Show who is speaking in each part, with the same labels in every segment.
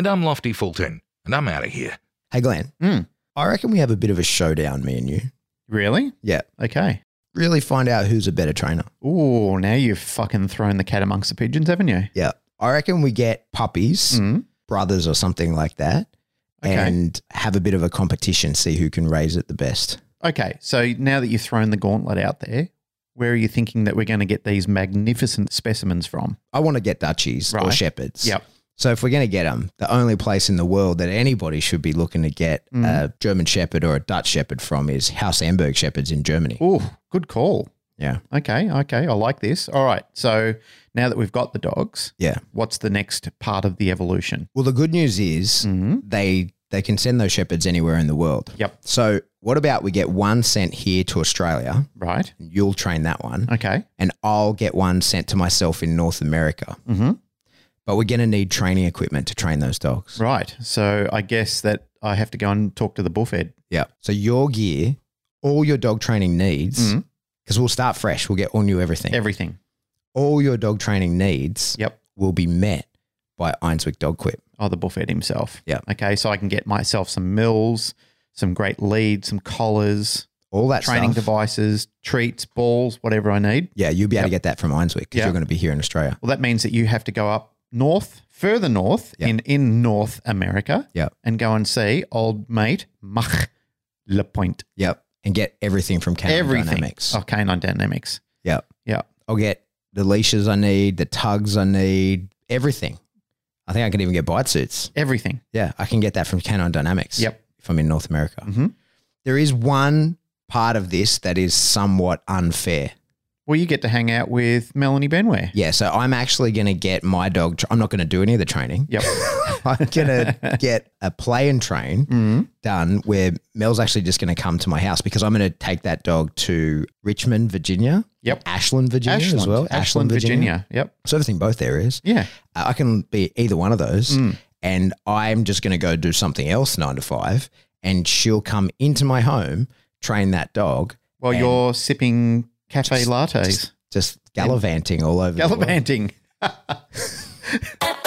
Speaker 1: And I'm Lofty Fulton, and I'm out of here.
Speaker 2: Hey, Glenn.
Speaker 3: Mm.
Speaker 2: I reckon we have a bit of a showdown, me and you.
Speaker 3: Really?
Speaker 2: Yeah.
Speaker 3: Okay.
Speaker 2: Really find out who's a better trainer.
Speaker 3: Oh, now you've fucking thrown the cat amongst the pigeons, haven't you?
Speaker 2: Yeah. I reckon we get puppies,
Speaker 3: Mm.
Speaker 2: brothers, or something like that,
Speaker 3: Okay.
Speaker 2: and have a bit of a competition, see who can raise it the best.
Speaker 3: Okay. So now that you've thrown the gauntlet out there, where are you thinking that we're going to get these magnificent specimens from?
Speaker 2: I want to get Dutchies or
Speaker 3: Right.
Speaker 2: Shepherds.
Speaker 3: Yep.
Speaker 2: So if we're going to get them, the only place in the world that anybody should be looking to get
Speaker 3: Mm.
Speaker 2: a German Shepherd or a Dutch Shepherd from is House Amberg Shepherds in Germany.
Speaker 3: Oh, good call.
Speaker 2: Yeah.
Speaker 3: Okay. Okay. I like this. All right. So now that we've got the dogs,
Speaker 2: Yeah.
Speaker 3: what's the next part of the evolution?
Speaker 2: Well, the good news is
Speaker 3: Mm-hmm.
Speaker 2: they they can send those shepherds anywhere in the world.
Speaker 3: Yep.
Speaker 2: So what about we get one sent here to Australia?
Speaker 3: Right.
Speaker 2: You'll train that one,
Speaker 3: Okay.
Speaker 2: and I'll get one sent to myself in North America.
Speaker 3: Mm-hmm.
Speaker 2: But we're going to need training equipment to train those dogs.
Speaker 3: Right. So I guess that I have to go and talk to the bullfed.
Speaker 2: Yeah. So your gear, all your dog training needs,
Speaker 3: mm-hmm.
Speaker 2: because we'll start fresh. We'll get all new everything.
Speaker 3: Everything.
Speaker 2: all your dog training needs
Speaker 3: Yep.
Speaker 2: will be met by Einswick Dog Quip.
Speaker 3: Oh, the bullfed himself.
Speaker 2: Yeah.
Speaker 3: Okay. So I can get myself some mills, some great leads, some collars,
Speaker 2: All that
Speaker 3: training
Speaker 2: stuff.
Speaker 3: devices, treats, balls, whatever I need.
Speaker 2: Yeah, you'll be able to get that from Einswick because
Speaker 3: Yeah.
Speaker 2: you're going to be here in Australia.
Speaker 3: Well, that means that you have to go up north, further north
Speaker 2: Yeah.
Speaker 3: in, in North America
Speaker 2: Yep.
Speaker 3: and go and see old mate Mach Lepointe.
Speaker 2: Yep. And get everything from Canine
Speaker 3: Everything.
Speaker 2: Dynamics.
Speaker 3: Oh, canine dynamics.
Speaker 2: Yep.
Speaker 3: Yeah.
Speaker 2: I'll get the leashes I need, the tugs I need, everything. I think I can even get bite suits.
Speaker 3: Everything.
Speaker 2: Yeah, I can get that from Canine Dynamics.
Speaker 3: Yep.
Speaker 2: If I'm in North America.
Speaker 3: Mhm.
Speaker 2: There is one part of this that is somewhat unfair.
Speaker 3: Well, you get to hang out with Melanie Benware.
Speaker 2: Yeah, so I'm actually going to get my dog. Tra- I'm not going to do any of the training.
Speaker 3: Yep.
Speaker 2: I'm going to get a play and train
Speaker 3: Mhm.
Speaker 2: done where Mel's actually just going to come to my house because I'm going to take that dog to Richmond, Virginia.
Speaker 3: Yep.
Speaker 2: Ashland, Virginia as well.
Speaker 3: Ashland, Virginia. Yep.
Speaker 2: So everything both areas.
Speaker 3: Yeah.
Speaker 2: Uh, I can be either one of those.
Speaker 3: Mm.
Speaker 2: And I'm just going to go do something else nine to five. And she'll come into my home, train that dog,
Speaker 3: While you're sipping cafe
Speaker 2: just-
Speaker 3: lattes,
Speaker 2: just, just gallivanting all over
Speaker 3: gallivanting.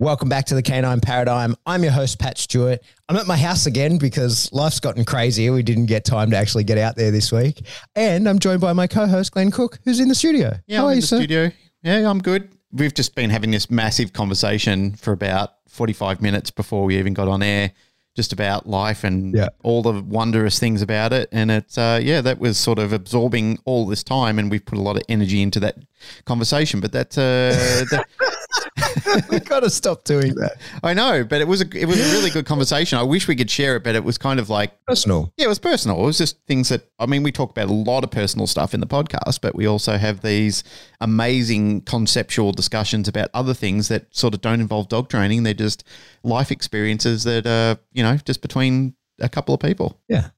Speaker 2: Welcome back to the Canine Paradigm. I'm your host, Pat Stewart. I'm at my house again because life's gotten crazier. We didn't get time to actually get out there this week. And I'm joined by my co host, Glenn Cook, who's in the studio.
Speaker 3: Yeah,
Speaker 2: How
Speaker 3: I'm
Speaker 2: are
Speaker 3: in
Speaker 2: you,
Speaker 3: the
Speaker 2: sir?
Speaker 3: studio. Yeah, I'm good. We've just been having this massive conversation for about 45 minutes before we even got on air, just about life and
Speaker 2: Yeah.
Speaker 3: all the wondrous things about it. And it's, uh, yeah, that was sort of absorbing all this time, and we've put a lot of energy into that conversation. But that's, uh, that
Speaker 2: We've got to stop doing that.
Speaker 3: I know, but it was a it was a really good conversation. I wish we could share it, but it was kind of like
Speaker 2: Personal.
Speaker 3: yeah, it was personal. It was just things that I mean, we talk about a lot of personal stuff in the podcast, but we also have these amazing conceptual discussions about other things that sort of don't involve dog training. They're just life experiences that are, you know, just between a couple of people.
Speaker 2: Yeah.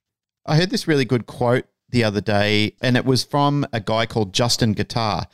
Speaker 3: I heard this really good quote the other day, and it was from a guy called Justin Guitar.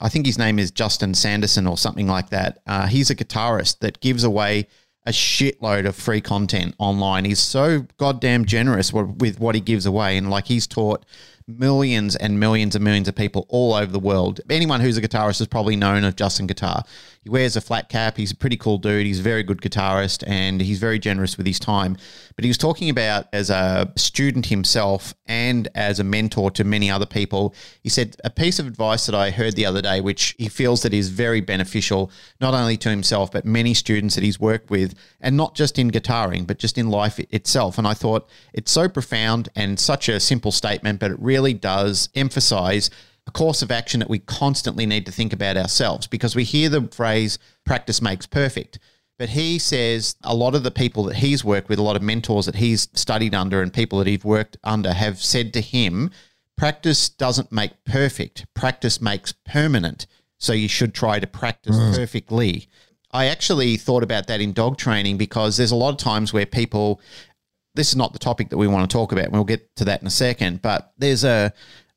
Speaker 3: I think his name is Justin Sanderson or something like that. Uh, he's a guitarist that gives away a shitload of free content online. He's so goddamn generous with, what he gives away, and like he's taught millions and millions and millions of people all over the world. Anyone who's a guitarist has probably known of Justin Guitar. He wears a flat cap. He's a pretty cool dude. He's a very good guitarist and he's very generous with his time. But he was talking about as a student himself and as a mentor to many other people. He said a piece of advice that I heard the other day, which he feels that is very beneficial, not only to himself, but many students that he's worked with, and not just in guitaring, but just in life itself. And I thought it's so profound and such a simple statement, but it really does emphasize a course of action that we constantly need to think about ourselves because we hear the phrase practice makes perfect. But he says a lot of the people that he's worked with, a lot of mentors that he's studied under, and people that he's worked under have said to him, practice doesn't make perfect, practice makes permanent. So you should try to practice mm. perfectly. I actually thought about that in dog training because there's a lot of times where people, this is not the topic that we want to talk about, we'll get to that in a second, but there's a,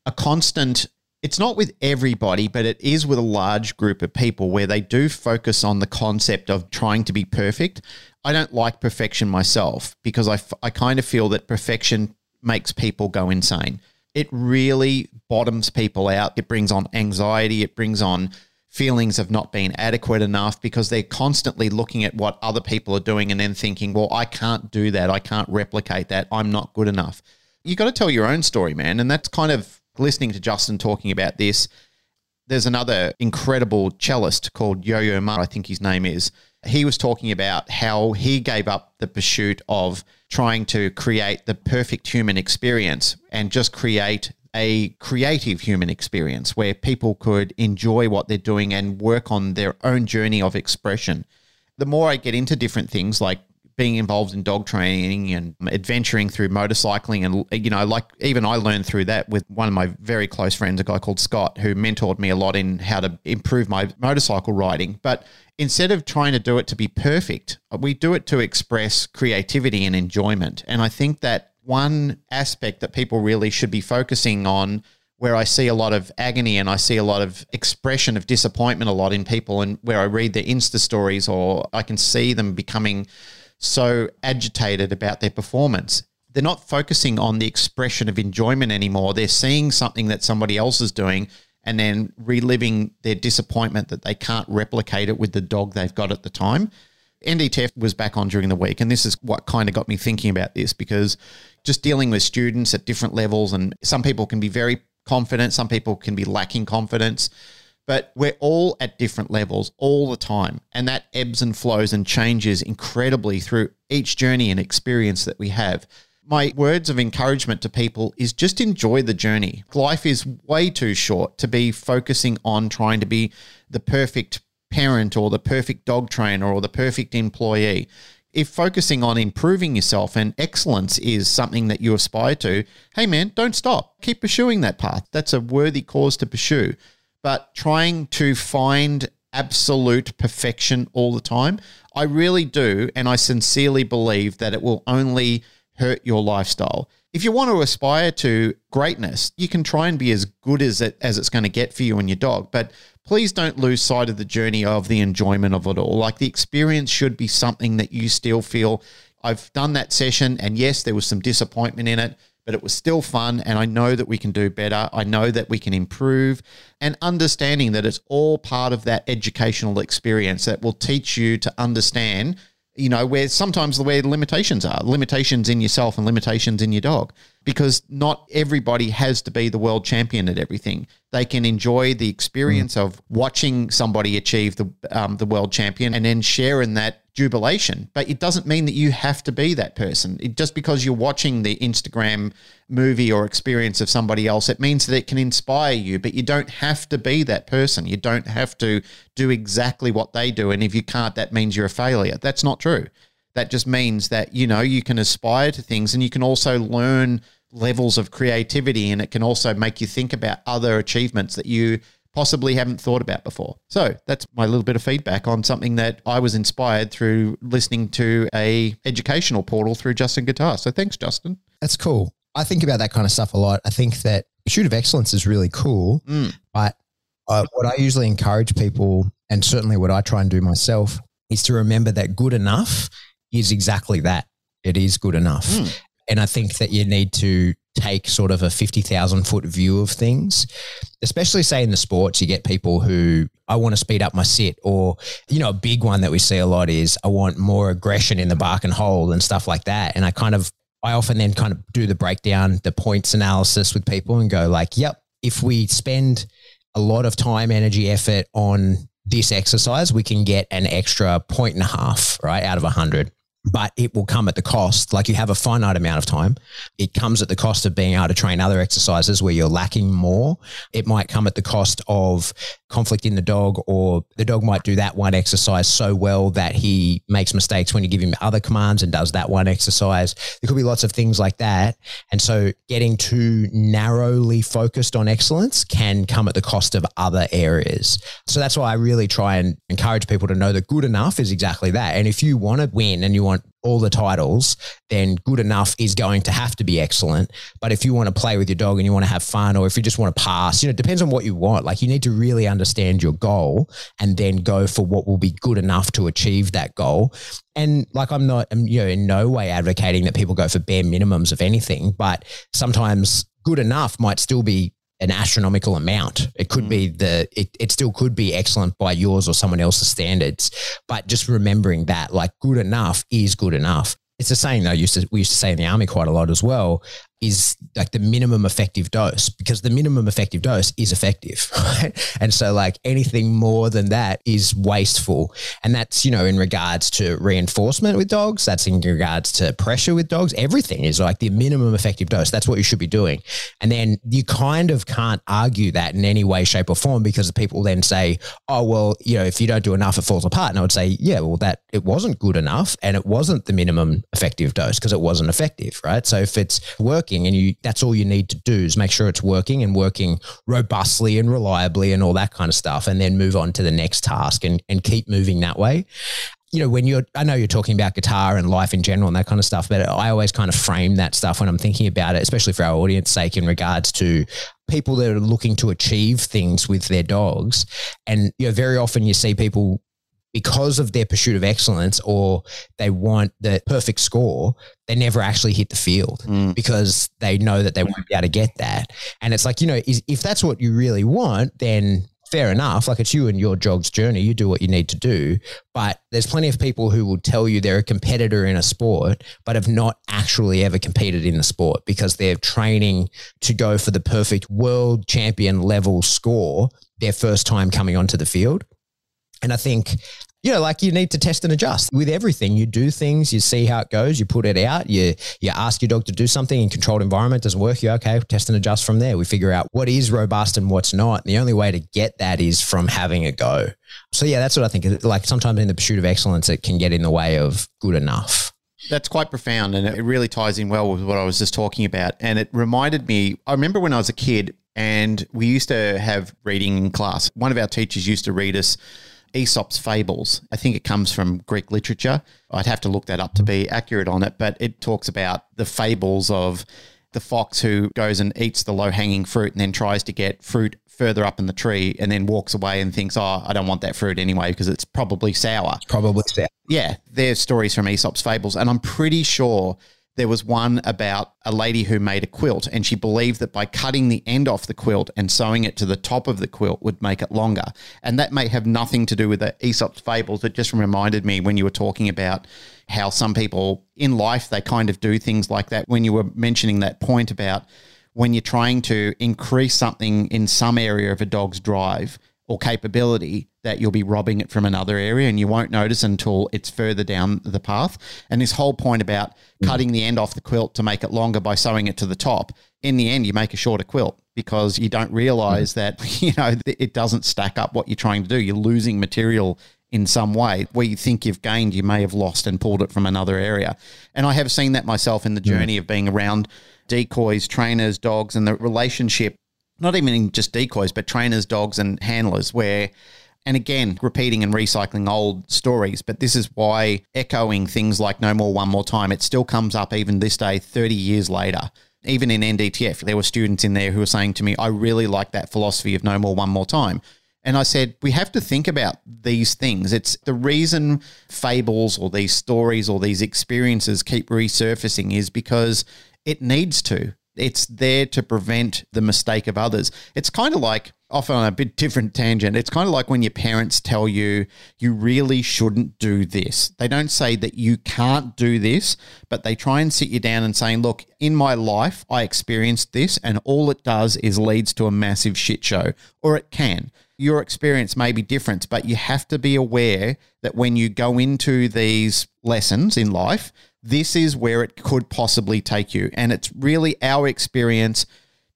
Speaker 3: a constant, it's not with everybody, but it is with a large group of people where they do focus on the concept of trying to be perfect. I don't like perfection myself because I, f- I kind of feel that perfection makes people go insane it really bottoms people out. It brings on anxiety. It brings on feelings of not being adequate enough because they're constantly looking at what other people are doing and then thinking, well, I can't do that. I can't replicate that. I'm not good enough. You got to tell your own story, man. And that's kind of listening to Justin talking about this. There's another incredible cellist called Yo Yo Ma, I think his name is. He was talking about how he gave up the pursuit of trying to create the perfect human experience and just create a creative human experience where people could enjoy what they're doing and work on their own journey of expression. The more I get into different things like being involved in dog training and adventuring through motorcycling and you know like even I learned through that with one of my very close friends a guy called Scott who mentored me a lot in how to improve my motorcycle riding. But instead of trying to do it to be perfect we do it to express creativity and enjoyment. And I think that one aspect that people really should be focusing on where I see a lot of agony and I see a lot of expression of disappointment a lot in people and where I read their Insta stories or I can see them becoming so agitated about their performance. They're not focusing on the expression of enjoyment anymore. They're seeing something that somebody else is doing and then reliving their disappointment that they can't replicate it with the dog they've got at the time. NDTF was back on during the week, and this is what kind of got me thinking about this because just dealing with students at different levels, and some people can be very confident, some people can be lacking confidence but we're all at different levels all the time. And that ebbs and flows and changes incredibly through each journey and experience that we have. My words of encouragement to people is just enjoy the journey. Life is way too short to be focusing on trying to be the perfect parent or the perfect dog trainer or the perfect employee. If focusing on improving yourself and excellence is something that you aspire to, hey man, don't stop. Keep pursuing that path. That's a worthy cause to pursue but trying to find absolute perfection all the time. I really do. And I sincerely believe that it will only hurt your lifestyle. If you want to aspire to greatness, you can try and be as good as it as it's going to get for you and your dog. But please don't lose sight of the journey of the enjoyment of it all. Like the experience should be something that you still feel I've done that session and yes, there was some disappointment in it, but it was still fun. And I know that we can do better. I know that we can improve and understanding that it's all part of that educational experience that will teach you to understand, you know, where sometimes the where the limitations are, limitations in yourself and limitations in your dog, because not everybody has to be the world champion at everything. They can enjoy the experience mm. of watching somebody achieve the um, the world champion and then share in that jubilation. But it doesn't mean that you have to be that person. It, just because you're watching the Instagram movie or experience of somebody else, it means that it can inspire you, but you don't have to be that person. You don't have to do exactly what they do. And if you can't, that means you're a failure. That's not true. That just means that, you know, you can aspire to things and you can also learn levels of creativity and it can also make you think about other achievements that you possibly haven't thought about before. So that's my little bit of feedback on something that I was inspired through listening to a educational portal through Justin Guitar. So thanks, Justin.
Speaker 2: That's cool. I think about that kind of stuff a lot. I think that Pursuit of Excellence is really cool, mm. but uh, what I usually encourage people, and certainly what I try and do myself, is to remember that good enough is exactly that. It is good enough. Mm. And I think that you need to take sort of a 50,000 foot view of things, especially say in the sports, you get people who I want to speed up my sit or, you know, a big one that we see a lot is I want more aggression in the bark and hold and stuff like that. And I kind of, I often then kind of do the breakdown, the points analysis with people and go like, yep, if we spend a lot of time, energy, effort on this exercise, we can get an extra point and a half, right, out of a hundred but it will come at the cost. Like you have a finite amount of time. It comes at the cost of being able to train other exercises where you're lacking more. It might come at the cost of conflict in the dog, or the dog might do that one exercise so well that he makes mistakes when you give him other commands and does that one exercise. There could be lots of things like that. And so getting too narrowly focused on excellence can come at the cost of other areas. So that's why I really try and encourage people to know that good enough is exactly that. And if you want to win and you want all the titles, then good enough is going to have to be excellent. But if you want to play with your dog and you want to have fun, or if you just want to pass, you know, it depends on what you want. Like you need to really understand your goal and then go for what will be good enough to achieve that goal. And like I'm not, I'm, you know, in no way advocating that people go for bare minimums of anything, but sometimes good enough might still be an astronomical amount. It could mm. be the it, it still could be excellent by yours or someone else's standards. But just remembering that like good enough is good enough. It's the saying though used to we used to say in the army quite a lot as well is like the minimum effective dose because the minimum effective dose is effective. Right? And so, like anything more than that is wasteful. And that's, you know, in regards to reinforcement with dogs, that's in regards to pressure with dogs. Everything is like the minimum effective dose. That's what you should be doing. And then you kind of can't argue that in any way, shape, or form because the people then say, oh, well, you know, if you don't do enough, it falls apart. And I would say, yeah, well, that it wasn't good enough and it wasn't the minimum effective dose because it wasn't effective, right? So if it's work working and you that's all you need to do is make sure it's working and working robustly and reliably and all that kind of stuff and then move on to the next task and, and keep moving that way you know, when you're, I know you're talking about guitar and life in general and that kind of stuff, but I always kind of frame that stuff when I'm thinking about it, especially for our audience sake in regards to people that are looking to achieve things with their dogs. And, you know, very often you see people because of their pursuit of excellence or they want the perfect score, they never actually hit the field mm. because they know that they won't be able to get that. And it's like, you know, if that's what you really want, then fair enough. Like it's you and your dog's journey. You do what you need to do. But there's plenty of people who will tell you they're a competitor in a sport, but have not actually ever competed in the sport because they're training to go for the perfect world champion level score their first time coming onto the field. And I think, you know, like you need to test and adjust with everything. You do things, you see how it goes, you put it out, you you ask your dog to do something in controlled environment, doesn't work, you okay, test and adjust from there. We figure out what is robust and what's not. And the only way to get that is from having a go. So yeah, that's what I think. Like sometimes in the pursuit of excellence, it can get in the way of good enough.
Speaker 3: That's quite profound and it really ties in well with what I was just talking about. And it reminded me, I remember when I was a kid and we used to have reading in class. One of our teachers used to read us Aesop's fables. I think it comes from Greek literature. I'd have to look that up to be accurate on it, but it talks about the fables of the fox who goes and eats the low hanging fruit and then tries to get fruit further up in the tree and then walks away and thinks, oh, I don't want that fruit anyway because it's probably sour.
Speaker 2: Probably sour.
Speaker 3: Yeah, they're stories from Aesop's fables. And I'm pretty sure there was one about a lady who made a quilt and she believed that by cutting the end off the quilt and sewing it to the top of the quilt would make it longer. And that may have nothing to do with the Aesop's fables. It just reminded me when you were talking about how some people in life they kind of do things like that. When you were mentioning that point about when you're trying to increase something in some area of a dog's drive, or capability that you'll be robbing it from another area and you won't notice until it's further down the path. And this whole point about mm. cutting the end off the quilt to make it longer by sewing it to the top, in the end, you make a shorter quilt because you don't realize mm. that, you know, it doesn't stack up what you're trying to do. You're losing material in some way where you think you've gained, you may have lost and pulled it from another area. And I have seen that myself in the mm. journey of being around decoys, trainers, dogs, and the relationship not even in just decoys, but trainers, dogs, and handlers, where and again, repeating and recycling old stories, but this is why echoing things like No More, One More Time, it still comes up even this day, 30 years later. Even in NDTF, there were students in there who were saying to me, I really like that philosophy of No More, One More Time. And I said, we have to think about these things. It's the reason fables or these stories or these experiences keep resurfacing is because it needs to. It's there to prevent the mistake of others. It's kind of like, off on a bit different tangent, it's kind of like when your parents tell you you really shouldn't do this. They don't say that you can't do this, but they try and sit you down and saying, look, in my life, I experienced this, and all it does is leads to a massive shit show, or it can your experience may be different, but you have to be aware that when you go into these lessons in life, this is where it could possibly take you. And it's really our experience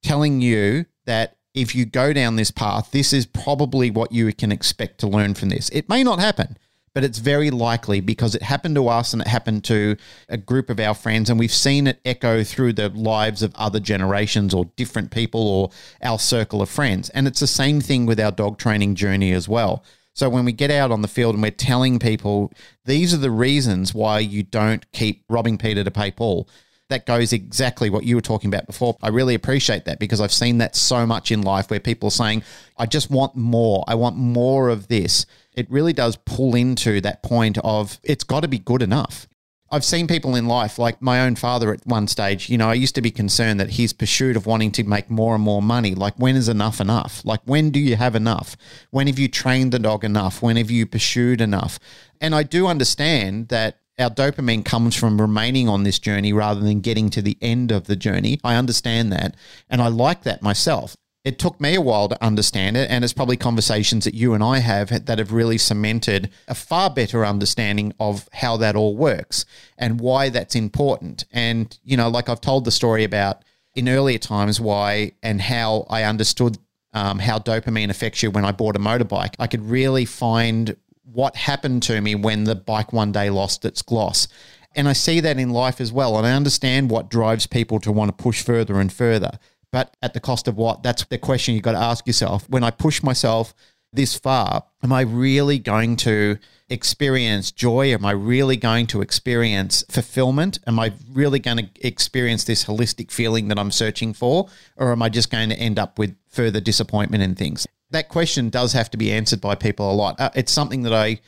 Speaker 3: telling you that if you go down this path, this is probably what you can expect to learn from this. It may not happen, but it's very likely because it happened to us and it happened to a group of our friends, and we've seen it echo through the lives of other generations or different people or our circle of friends. And it's the same thing with our dog training journey as well. So when we get out on the field and we're telling people these are the reasons why you don't keep robbing Peter to pay Paul, that goes exactly what you were talking about before. I really appreciate that because I've seen that so much in life where people are saying, I just want more. I want more of this. It really does pull into that point of it's got to be good enough. I've seen people in life, like my own father at one stage, you know, I used to be concerned that his pursuit of wanting to make more and more money, like when is enough enough? Like when do you have enough? When have you trained the dog enough? When have you pursued enough? And I do understand that our dopamine comes from remaining on this journey rather than getting to the end of the journey. I understand that. And I like that myself it took me a while to understand it, and it's probably conversations that you and I have that have really cemented a far better understanding of how that all works and why that's important. And, you know, like I've told the story about in earlier times why and how I understood um, how dopamine affects you when I bought a motorbike. I could really find what happened to me when the bike one day lost its gloss. And I see that in life as well. And I understand what drives people to want to push further and further but at the cost of what? That's the question you've got to ask yourself. When I push myself this far, am I really going to experience joy? Am I really going to experience fulfillment? Am I really going to experience this holistic feeling that I'm searching for? Or am I just going to end up with further disappointment in things? That question does have to be answered by people a lot. Uh, it's something that I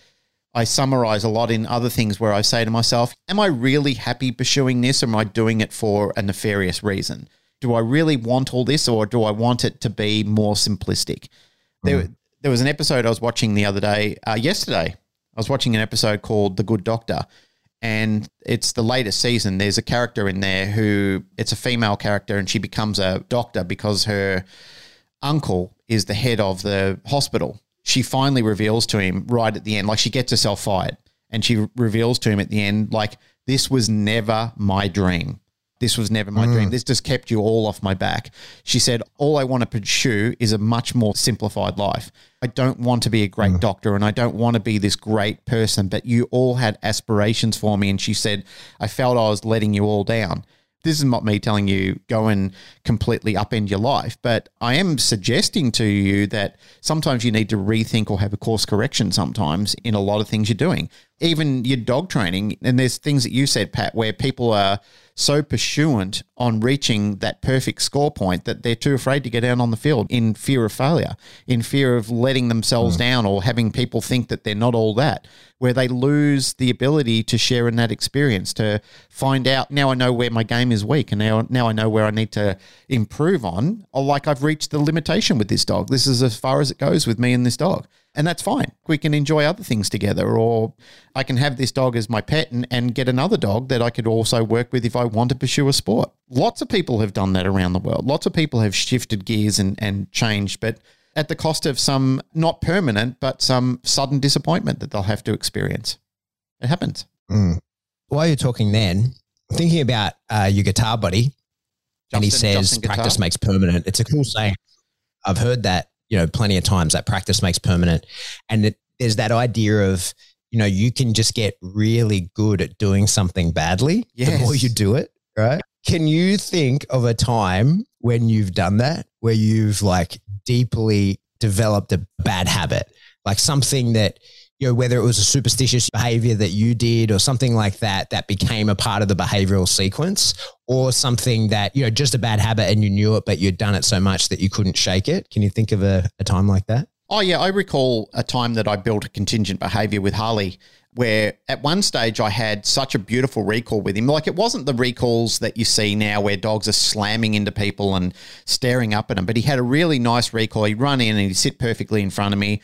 Speaker 3: I summarize a lot in other things where I say to myself, Am I really happy pursuing this or am I doing it for a nefarious reason? Do I really want all this or do I want it to be more simplistic? There, mm. there was an episode I was watching the other day, uh, yesterday. I was watching an episode called The Good Doctor, and it's the latest season. There's a character in there who it's a female character, and she becomes a doctor because her uncle is the head of the hospital. She finally reveals to him right at the end, like she gets herself fired, and she reveals to him at the end, like, this was never my dream. This was never my mm. dream. This just kept you all off my back. She said, All I want to pursue is a much more simplified life. I don't want to be a great mm. doctor and I don't want to be this great person, but you all had aspirations for me. And she said, I felt I was letting you all down this is not me telling you go and completely upend your life, but I am suggesting to you that sometimes you need to rethink or have a course correction sometimes in a lot of things you're doing. Even your dog training, and there's things that you said, Pat, where people are so pursuant on reaching that perfect score point that they're too afraid to get out on the field in fear of failure, in fear of letting themselves mm. down or having people think that they're not all that, where they lose the ability to share in that experience, to find out now I know where my game is weak and now now I know where I need to improve on. Or like I've reached the limitation with this dog. This is as far as it goes with me and this dog and that's fine. We can enjoy other things together, or I can have this dog as my pet and, and get another dog that I could also work with if I want to pursue a sport. Lots of people have done that around the world. Lots of people have shifted gears and, and changed, but at the cost of some not permanent, but some sudden disappointment that they'll have to experience. It happens.
Speaker 2: Mm. While you're talking, then thinking about uh, your guitar buddy, Justin, and he says practice makes permanent. It's a cool saying. I've heard that you know, plenty of times that practice makes permanent. And it, there's that idea of, you know, you can just get really good at doing something badly yes. the more you do it, right? Can you think of a time when you've done that, where you've like deeply developed a bad habit, like something that you know, whether it was a superstitious behavior that you did or something like that, that became a part of the behavioral sequence or something that, you know, just a bad habit and you knew it, but you'd done it so much that you couldn't shake it. Can you think of a, a time like that?
Speaker 3: Oh, yeah. I recall a time that I built a contingent behavior with Harley where at one stage I had such a beautiful recall with him. Like it wasn't the recalls that you see now where dogs are slamming into people and staring up at them, but he had a really nice recall. He'd run in and he'd sit perfectly in front of me.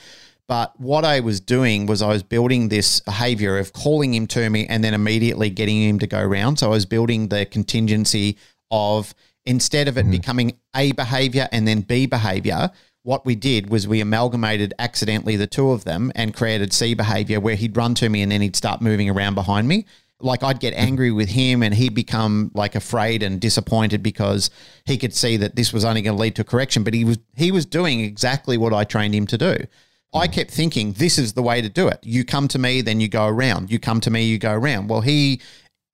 Speaker 3: But what I was doing was I was building this behavior of calling him to me and then immediately getting him to go around. So I was building the contingency of instead of it mm-hmm. becoming A behavior and then B behavior, what we did was we amalgamated accidentally the two of them and created C behavior where he'd run to me and then he'd start moving around behind me. like I'd get angry with him and he'd become like afraid and disappointed because he could see that this was only going to lead to correction, but he was he was doing exactly what I trained him to do. I kept thinking this is the way to do it. You come to me, then you go around. You come to me, you go around. Well, he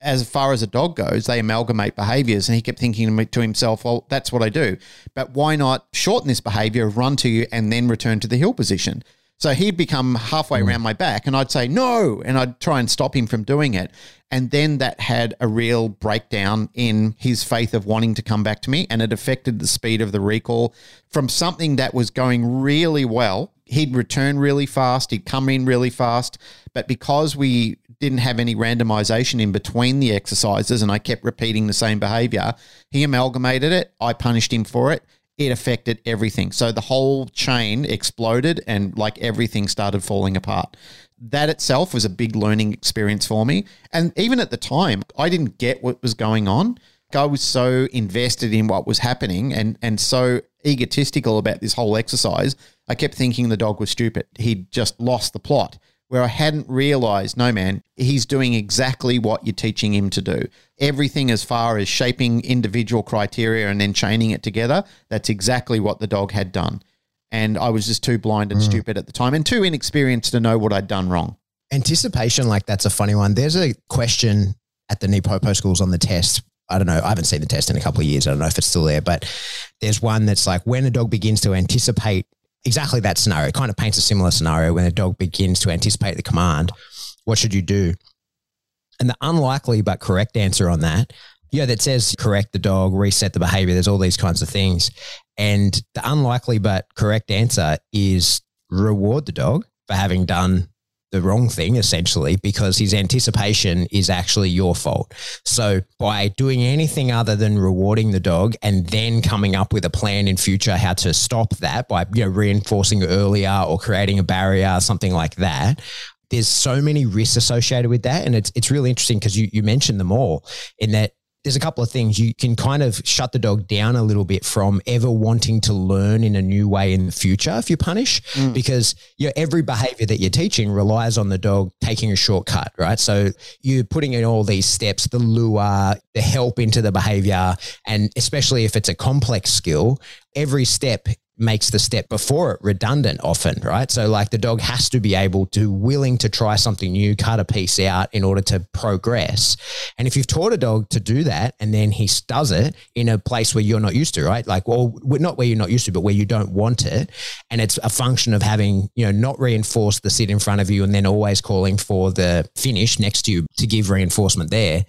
Speaker 3: as far as a dog goes, they amalgamate behaviors. And he kept thinking to himself, well, that's what I do. But why not shorten this behavior, run to you, and then return to the heel position? So he'd become halfway hmm. around my back and I'd say, no. And I'd try and stop him from doing it. And then that had a real breakdown in his faith of wanting to come back to me. And it affected the speed of the recall from something that was going really well. He'd return really fast, he'd come in really fast. But because we didn't have any randomization in between the exercises and I kept repeating the same behavior, he amalgamated it. I punished him for it it affected everything. So the whole chain exploded and like everything started falling apart. That itself was a big learning experience for me. And even at the time, I didn't get what was going on. I was so invested in what was happening and, and so egotistical about this whole exercise. I kept thinking the dog was stupid. He'd just lost the plot where I hadn't realized, no, man, he's doing exactly what you're teaching him to do. Everything as far as shaping individual criteria and then chaining it together, that's exactly what the dog had done. And I was just too blind and mm. stupid at the time and too inexperienced to know what I'd done wrong.
Speaker 2: Anticipation, like that's a funny one. There's a question at the NePoPo schools on the test. I don't know. I haven't seen the test in a couple of years. I don't know if it's still there, but there's one that's like when a dog begins to anticipate exactly that scenario. It kind of paints a similar scenario when a dog begins to anticipate the command. What should you do? And the unlikely but correct answer on that, yeah, that says correct the dog, reset the behavior. There's all these kinds of things. And the unlikely but correct answer is reward the dog for having done the wrong thing essentially because his anticipation is actually your fault. So by doing anything other than rewarding the dog and then coming up with a plan in future how to stop that by you know reinforcing earlier or creating a barrier something like that there's so many risks associated with that and it's it's really interesting because you you mentioned them all in that there's a couple of things you can kind of shut the dog down a little bit from ever wanting to learn in a new way in the future if you punish mm. because you know, every behavior that you're teaching relies on the dog taking a shortcut right so you're putting in all these steps the lure the help into the behavior and especially if it's a complex skill every step makes the step before it redundant often, right? So like the dog has to be able to willing to try something new, cut a piece out in order to progress. And if you've taught a dog to do that and then he does it in a place where you're not used to, right? Like, well, not where you're not used to, but where you don't want it. And it's a function of having, you know, not reinforced the sit in front of you and then always calling for the finish next to you to give reinforcement there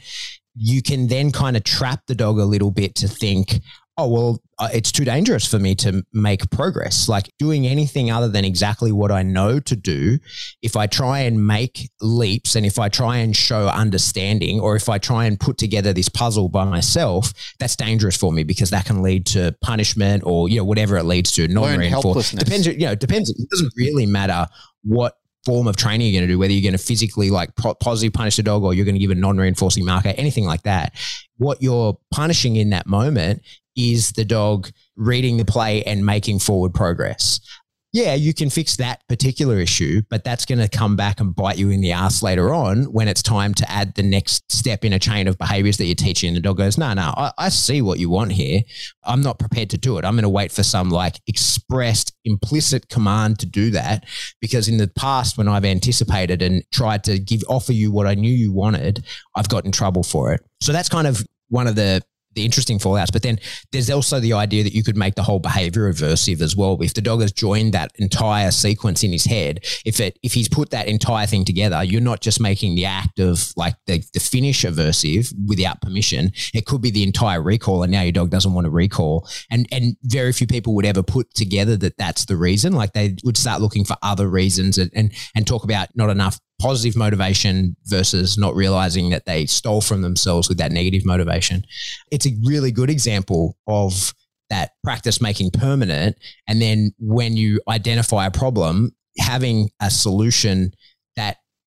Speaker 2: you can then kind of trap the dog a little bit to think, oh, well, uh, it's too dangerous for me to make progress. Like doing anything other than exactly what I know to do, if I try and make leaps and if I try and show understanding or if I try and put together this puzzle by myself, that's dangerous for me because that can lead to punishment or, you know, whatever it leads to. Non reinforcement. Depends, you know, depends. It doesn't really matter what form of training you're going to do, whether you're going to physically like positive punish the dog or you're going to give a non reinforcing marker, anything like that. What you're punishing in that moment is the dog reading the play and making forward progress. Yeah, you can fix that particular issue, but that's going to come back and bite you in the ass later on when it's time to add the next step in a chain of behaviors that you're teaching. And the dog goes, No, no, I, I see what you want here. I'm not prepared to do it. I'm going to wait for some like expressed implicit command to do that because in the past, when I've anticipated and tried to give offer you what I knew you wanted, I've got in trouble for it. So that's kind of one of the the interesting fallouts. But then there's also the idea that you could make the whole behavior aversive as well. If the dog has joined that entire sequence in his head, if it if he's put that entire thing together, you're not just making the act of like the, the finish aversive without permission. It could be the entire recall, and now your dog doesn't want to recall. And and very few people would ever put together that that's the reason. Like they would start looking for other reasons and and, and talk about not enough positive motivation versus not realizing that they stole from themselves with that negative motivation. It's a really good example of that practice making permanent. And then when you identify a problem, having a solution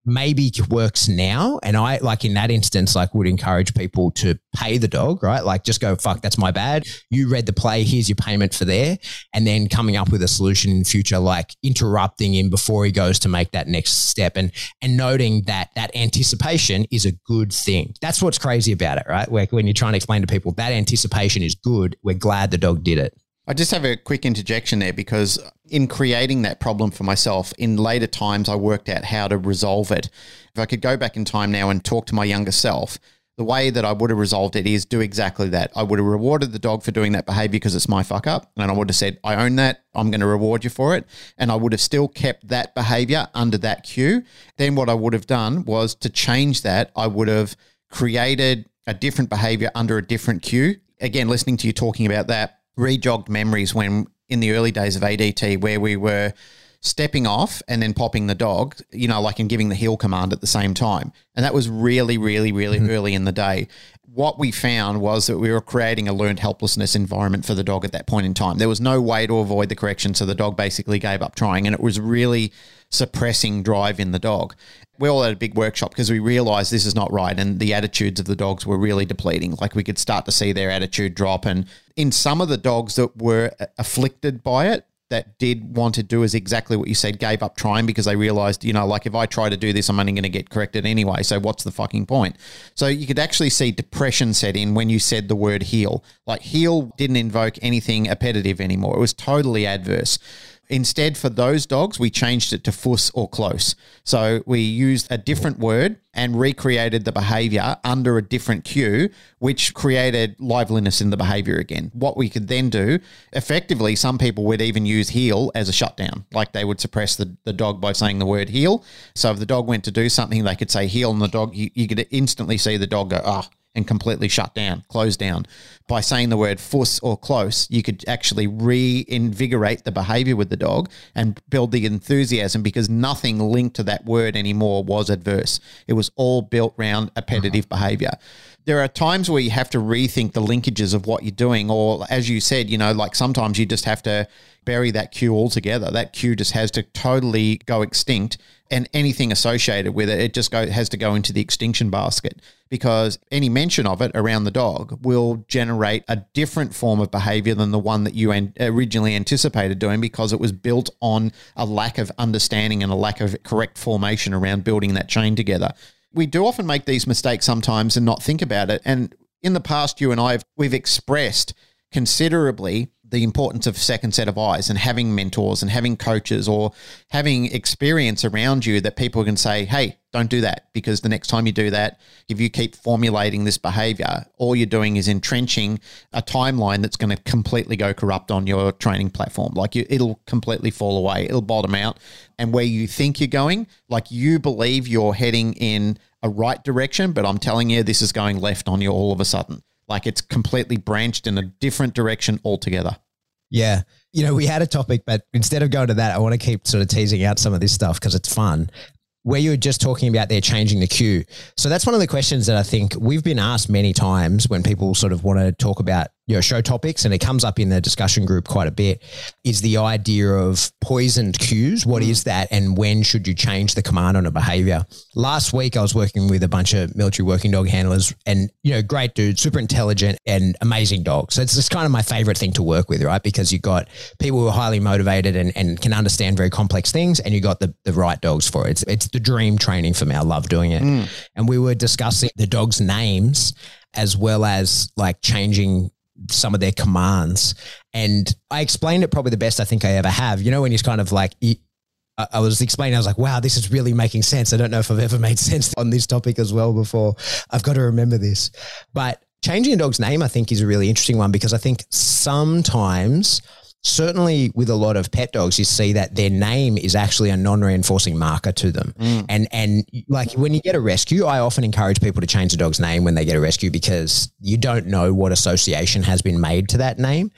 Speaker 2: maybe works now. And I like in that instance, like would encourage people to pay the dog, right? Like just go, fuck, that's my bad. You read the play. Here's your payment for there. And then coming up with a solution in future, like interrupting him before he goes to make that next step and, and noting that that anticipation is a good thing. That's what's crazy about it, right? Like when you're trying to explain to people that anticipation is good, we're glad the dog did it.
Speaker 3: I just have a quick interjection there because in creating that problem for myself, in later times, I worked out how to resolve it. If I could go back in time now and talk to my younger self, the way that I would have resolved it is do exactly that. I would have rewarded the dog for doing that behavior because it's my fuck up. And I would have said, I own that. I'm going to reward you for it. And I would have still kept that behavior under that cue. Then what I would have done was to change that, I would have created a different behavior under a different cue. Again, listening to you talking about that, rejogged memories when in the early days of ADT where we were stepping off and then popping the dog, you know, like and giving the heel command at the same time. And that was really, really, really mm-hmm. early in the day. What we found was that we were creating a learned helplessness environment for the dog at that point in time. There was no way to avoid the correction, so the dog basically gave up trying, and it was really suppressing drive in the dog. We all had a big workshop because we realized this is not right, and the attitudes of the dogs were really depleting. Like we could start to see their attitude drop, and in some of the dogs that were uh, afflicted by it, that did want to do is exactly what you said, gave up trying because they realized, you know, like if I try to do this, I'm only going to get corrected anyway. So what's the fucking point? So you could actually see depression set in when you said the word heel. Like heel didn't invoke anything appetitive anymore. It was totally adverse. Instead, for those dogs, we changed it to fuss or close. So we used a different word and recreated the behavior under a different cue, which created liveliness in the behavior again. What we could then do, effectively, some people would even use heel as a shutdown. Like they would suppress the, the dog by saying the word heel. So if the dog went to do something, they could say heel, and the dog, you, you could instantly see the dog go, ah, oh, and completely shut down, closed down. By saying the word fuss or close, you could actually reinvigorate the behavior with the dog and build the enthusiasm because nothing linked to that word anymore was adverse. It was all built around appetitive uh-huh. behavior. There are times where you have to rethink the linkages of what you're doing, or as you said, you know, like sometimes you just have to bury that cue altogether. That cue just has to totally go extinct and anything associated with it, it just go, has to go into the extinction basket because any mention of it around the dog will generate a different form of behavior than the one that you an- originally anticipated doing because it was built on a lack of understanding and a lack of correct formation around building that chain together. We do often make these mistakes sometimes and not think about it. And in the past, you and I have we've expressed considerably the importance of second set of eyes and having mentors and having coaches or having experience around you that people can say, hey, don't do that because the next time you do that, if you keep formulating this behavior, all you're doing is entrenching a timeline that's going to completely go corrupt on your training platform. Like you, it'll completely fall away, it'll bottom out. And where you think you're going, like you believe you're heading in a right direction, but I'm telling you, this is going left on you all of a sudden. Like it's completely branched in a different direction altogether.
Speaker 2: Yeah. You know, we had a topic, but instead of going to that, I want to keep sort of teasing out some of this stuff because it's fun where you were just talking about they're changing the cue. So that's one of the questions that I think we've been asked many times when people sort of want to talk about you know show topics, and it comes up in the discussion group quite a bit. Is the idea of poisoned cues? What mm. that, and when should you change the command on a behavior? Last week, I was working with a bunch of military working dog handlers, and you know, great dudes, super intelligent and amazing dogs. So it's just kind of my favorite thing to work with, right? Because you've got people who are highly motivated and, and can understand very complex things, and you got the the right dogs for it. It's, it's the dream training for me. I love doing it. Mm. And we were discussing the dogs' names as well as like changing some of their commands. And I explained it probably the best I think I ever have. You know, when he's kind of like, I was explaining, I was like, wow, this is really making sense. I don't know if I've ever made sense on this topic as well before. I've got to remember this. But changing a dog's name, I think, is a really interesting one because I think sometimes certainly with a lot of pet dogs, you see that their name is actually a non-reinforcing marker to them. Mm. And and like when you get a rescue, I often encourage people to change the dog's name when they get a rescue because you don't know what association has been made to that name.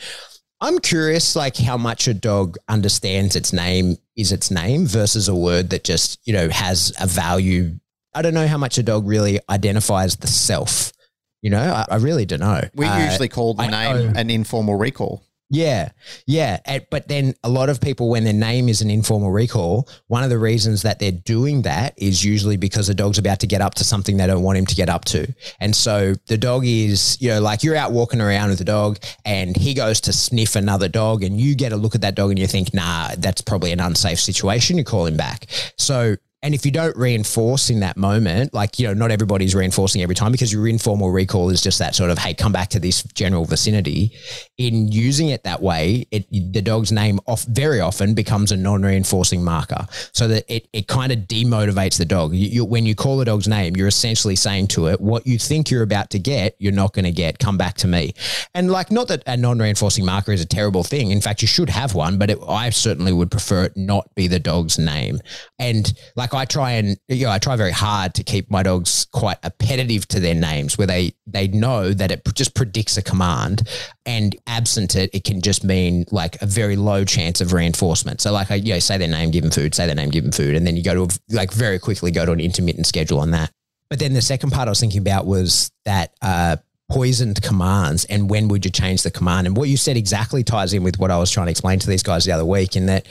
Speaker 2: I'm curious, like how much a dog understands its name is its name versus a word that just you know has a value. I don't know how much a dog really identifies the self. You know, I, I really don't know.
Speaker 3: We uh, usually call the I name know. an informal recall.
Speaker 2: Yeah, yeah. But then a lot of people, when their name is an informal recall, one of the reasons that they're doing that is usually because the dog's about to get up to something they don't want him to get up to. And so the dog is, you know, like you're out walking around with the dog and he goes to sniff another dog and you get a look at that dog and you think, nah, that's probably an unsafe situation. You call him back. So and if you don't reinforce in that moment, like, you know, not everybody's reinforcing every time because your informal recall is just that sort of, hey, come back to this general vicinity. In using it that way, it the dog's name off very often becomes a non-reinforcing marker. So that it, it kind of demotivates the dog. You, you, when you call the dog's name, you're essentially saying to it, what you think you're about to get, you're not going to get. Come back to me. And like, not that a non-reinforcing marker is a terrible thing. In fact, you should have one, but it, I certainly would prefer it not be the dog's name. And like, I try and you know, I try very hard to keep my dogs quite appetitive to their names, where they they know that it just predicts a command, and absent it, it can just mean like a very low chance of reinforcement. So like I you know, say their name, give them food, say their name, give them food, and then you go to a, like very quickly go to an intermittent schedule on that. But then the second part I was thinking about was that. Uh, poisoned commands and when would you change the command and what you said exactly ties in with what I was trying to explain to these guys the other week in that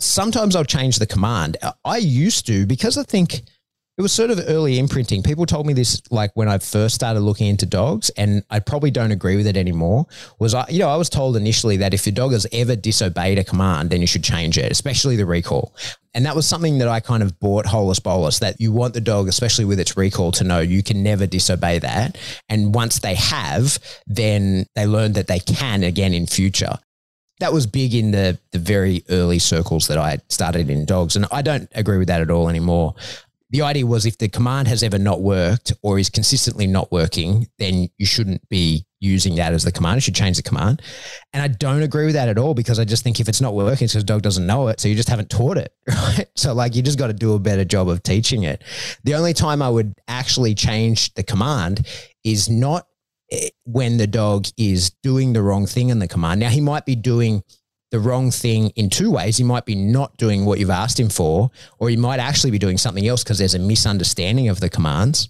Speaker 2: sometimes I'll change the command. I used to because I think it was sort of early imprinting. People told me this like when I first started looking into dogs, and I probably don't agree with it anymore. Was I, you know, I was told initially that if your dog has ever disobeyed a command, then you should change it, especially the recall. And that was something that I kind of bought holus bolus that you want the dog, especially with its recall, to know you can never disobey that. And once they have, then they learn that they can again in future that was big in the the very early circles that I started in dogs, and I don't agree with that at all anymore. The idea was if the command has ever not worked or is consistently not working, then you shouldn't be using that as the command. You should change the command. And I don't agree with that at all because I just think if it's not working, it's because dog doesn't know it. So you just haven't taught it, right? So like you just got to do a better job of teaching it. The only time I would actually change the command is not when the dog is doing the wrong thing in the command. Now, he might be doing the wrong thing in two ways. He might be not doing what you've asked him for, or he might actually be doing something else because there's a misunderstanding of the commands.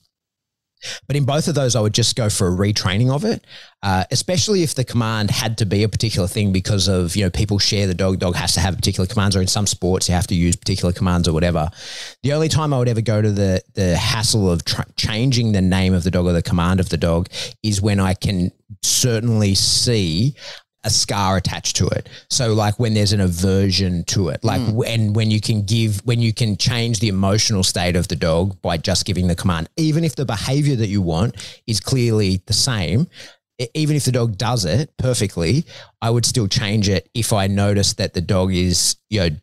Speaker 2: But in both of those, I would just go for a retraining of it, uh, especially if the command had to be a particular thing because of, you know, people share the dog, dog has to have particular commands, or in some sports, you have to use particular commands or whatever. The only time I would ever go to the, the hassle of tra- changing the name of the dog or the command of the dog is when I can certainly see a scar attached to it. So like when there's an aversion to it, like mm. and when you can give when you can change the emotional state of the dog by just giving the command, even if the behavior that you want is clearly the same, even if the dog does it perfectly, I would still change it if I notice that the dog is, you know,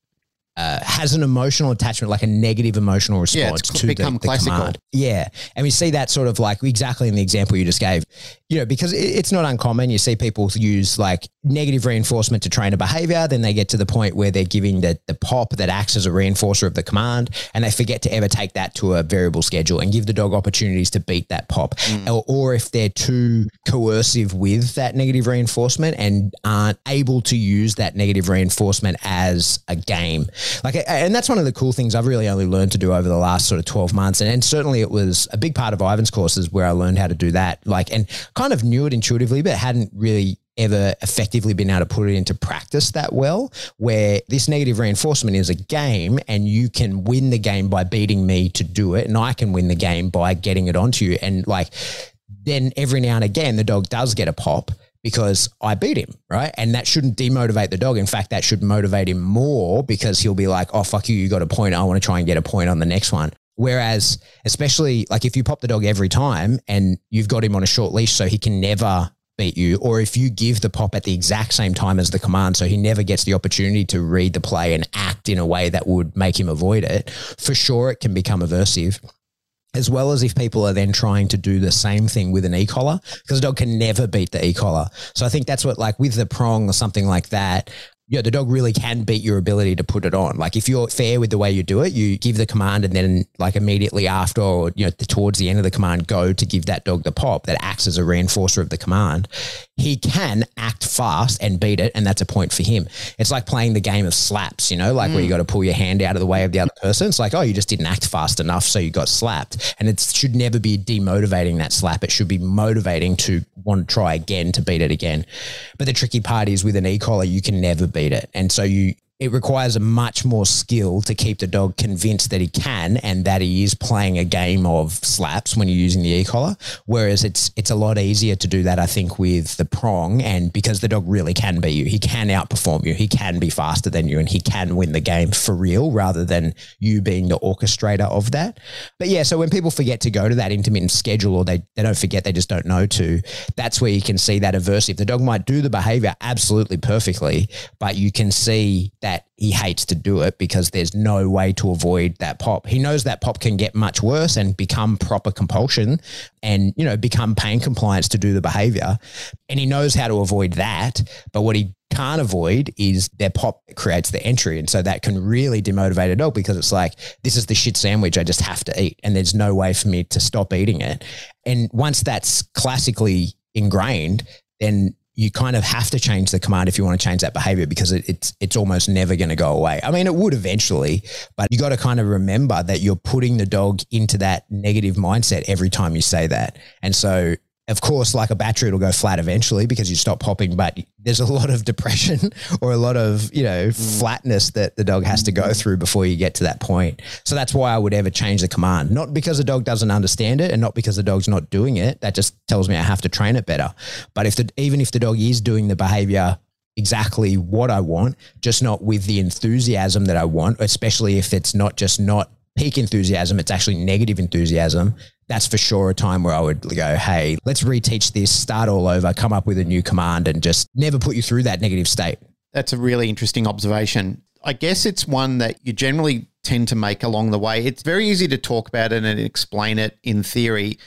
Speaker 2: uh, has an emotional attachment, like a negative emotional response
Speaker 3: yeah,
Speaker 2: to
Speaker 3: become
Speaker 2: the, the
Speaker 3: classical.
Speaker 2: command. Yeah, and we see that sort of like exactly in the example you just gave. You know, because it's not uncommon. You see people use like negative reinforcement to train a behavior, then they get to the point where they're giving the the pop that acts as a reinforcer of the command, and they forget to ever take that to a variable schedule and give the dog opportunities to beat that pop. Mm. Or, or if they're too coercive with that negative reinforcement and aren't able to use that negative reinforcement as a game like, and that's one of the cool things I've really only learned to do over the last sort of 12 months. And, and certainly it was a big part of Ivan's courses where I learned how to do that. Like, and kind of knew it intuitively, but hadn't really ever effectively been able to put it into practice that well, where this negative reinforcement is a game and you can win the game by beating me to do it. And I can win the game by getting it onto you. And like, then every now and again, the dog does get a pop because I beat him, right? And that shouldn't demotivate the dog. In fact, that should motivate him more because he'll be like, oh, fuck you, you got a point. I want to try and get a point on the next one. Whereas, especially like if you pop the dog every time and you've got him on a short leash so he can never beat you, or if you give the pop at the exact same time as the command so he never gets the opportunity to read the play and act in a way that would make him avoid it, for sure it can become aversive as well as if people are then trying to do the same thing with an e-collar because a dog can never beat the e-collar. So I think that's what like with the prong or something like that, yeah, the dog really can beat your ability to put it on. Like if you're fair with the way you do it, you give the command and then like immediately after or you know towards the end of the command go to give that dog the pop that acts as a reinforcer of the command. He can act fast and beat it and that's a point for him. It's like playing the game of slaps, you know, like mm. where you mm. got to pull your hand out of the way of the other person. It's like, oh, you just didn't act fast enough so you got slapped. And it should never be demotivating that slap. It should be motivating to want to try again to beat it again. But the tricky part is with an e-collar, you can never beat it. And so you, it requires a much more skill to keep the dog convinced that he can and that he is playing a game of slaps when you're using the e-collar. Whereas it's it's a lot easier to do that, I think, with the prong, and because the dog really can beat you, he can outperform you, he can be faster than you, and he can win the game for real, rather than you being the orchestrator of that. But yeah, so when people forget to go to that intermittent schedule, or they they don't forget, they just don't know to. That's where you can see that aversive. The dog might do the behavior absolutely perfectly, but you can see that that he hates to do it because there's no way to avoid that pop. He knows that pop can get much worse and become proper compulsion and, you know, become pain compliance to do the behavior. And he knows how to avoid that. But what he can't avoid is their pop creates the entry. And so that can really demotivate a dog because it's like, this is the shit sandwich I just have to eat. And there's no way for me to stop eating it. And once that's classically ingrained, then you kind of have to change the command if you want to change that behavior because it, it's it's almost never going to go away. I mean, it would eventually, but you got to kind of remember that you're putting the dog into that negative mindset every time you say that. And so of course, like a battery, it'll go flat eventually because you stop popping. But there's a lot of depression or a lot of you know mm. flatness that the dog has to go mm. through before you get to that point. So that's why I would ever change the command, not because the dog doesn't understand it, and not because the dog's not doing it. That just tells me I have to train it better. But if the even if the dog is doing the behavior exactly what I want, just not with the enthusiasm that I want, especially if it's not just not peak enthusiasm, it's actually negative enthusiasm, that's for sure a time where I would go, hey, let's reteach this, start all over, come up with a new command, and just never put you through that negative state.
Speaker 3: That's a really interesting observation. I guess it's one that you generally tend to make along the way. It's very easy to talk about it and explain it in theory.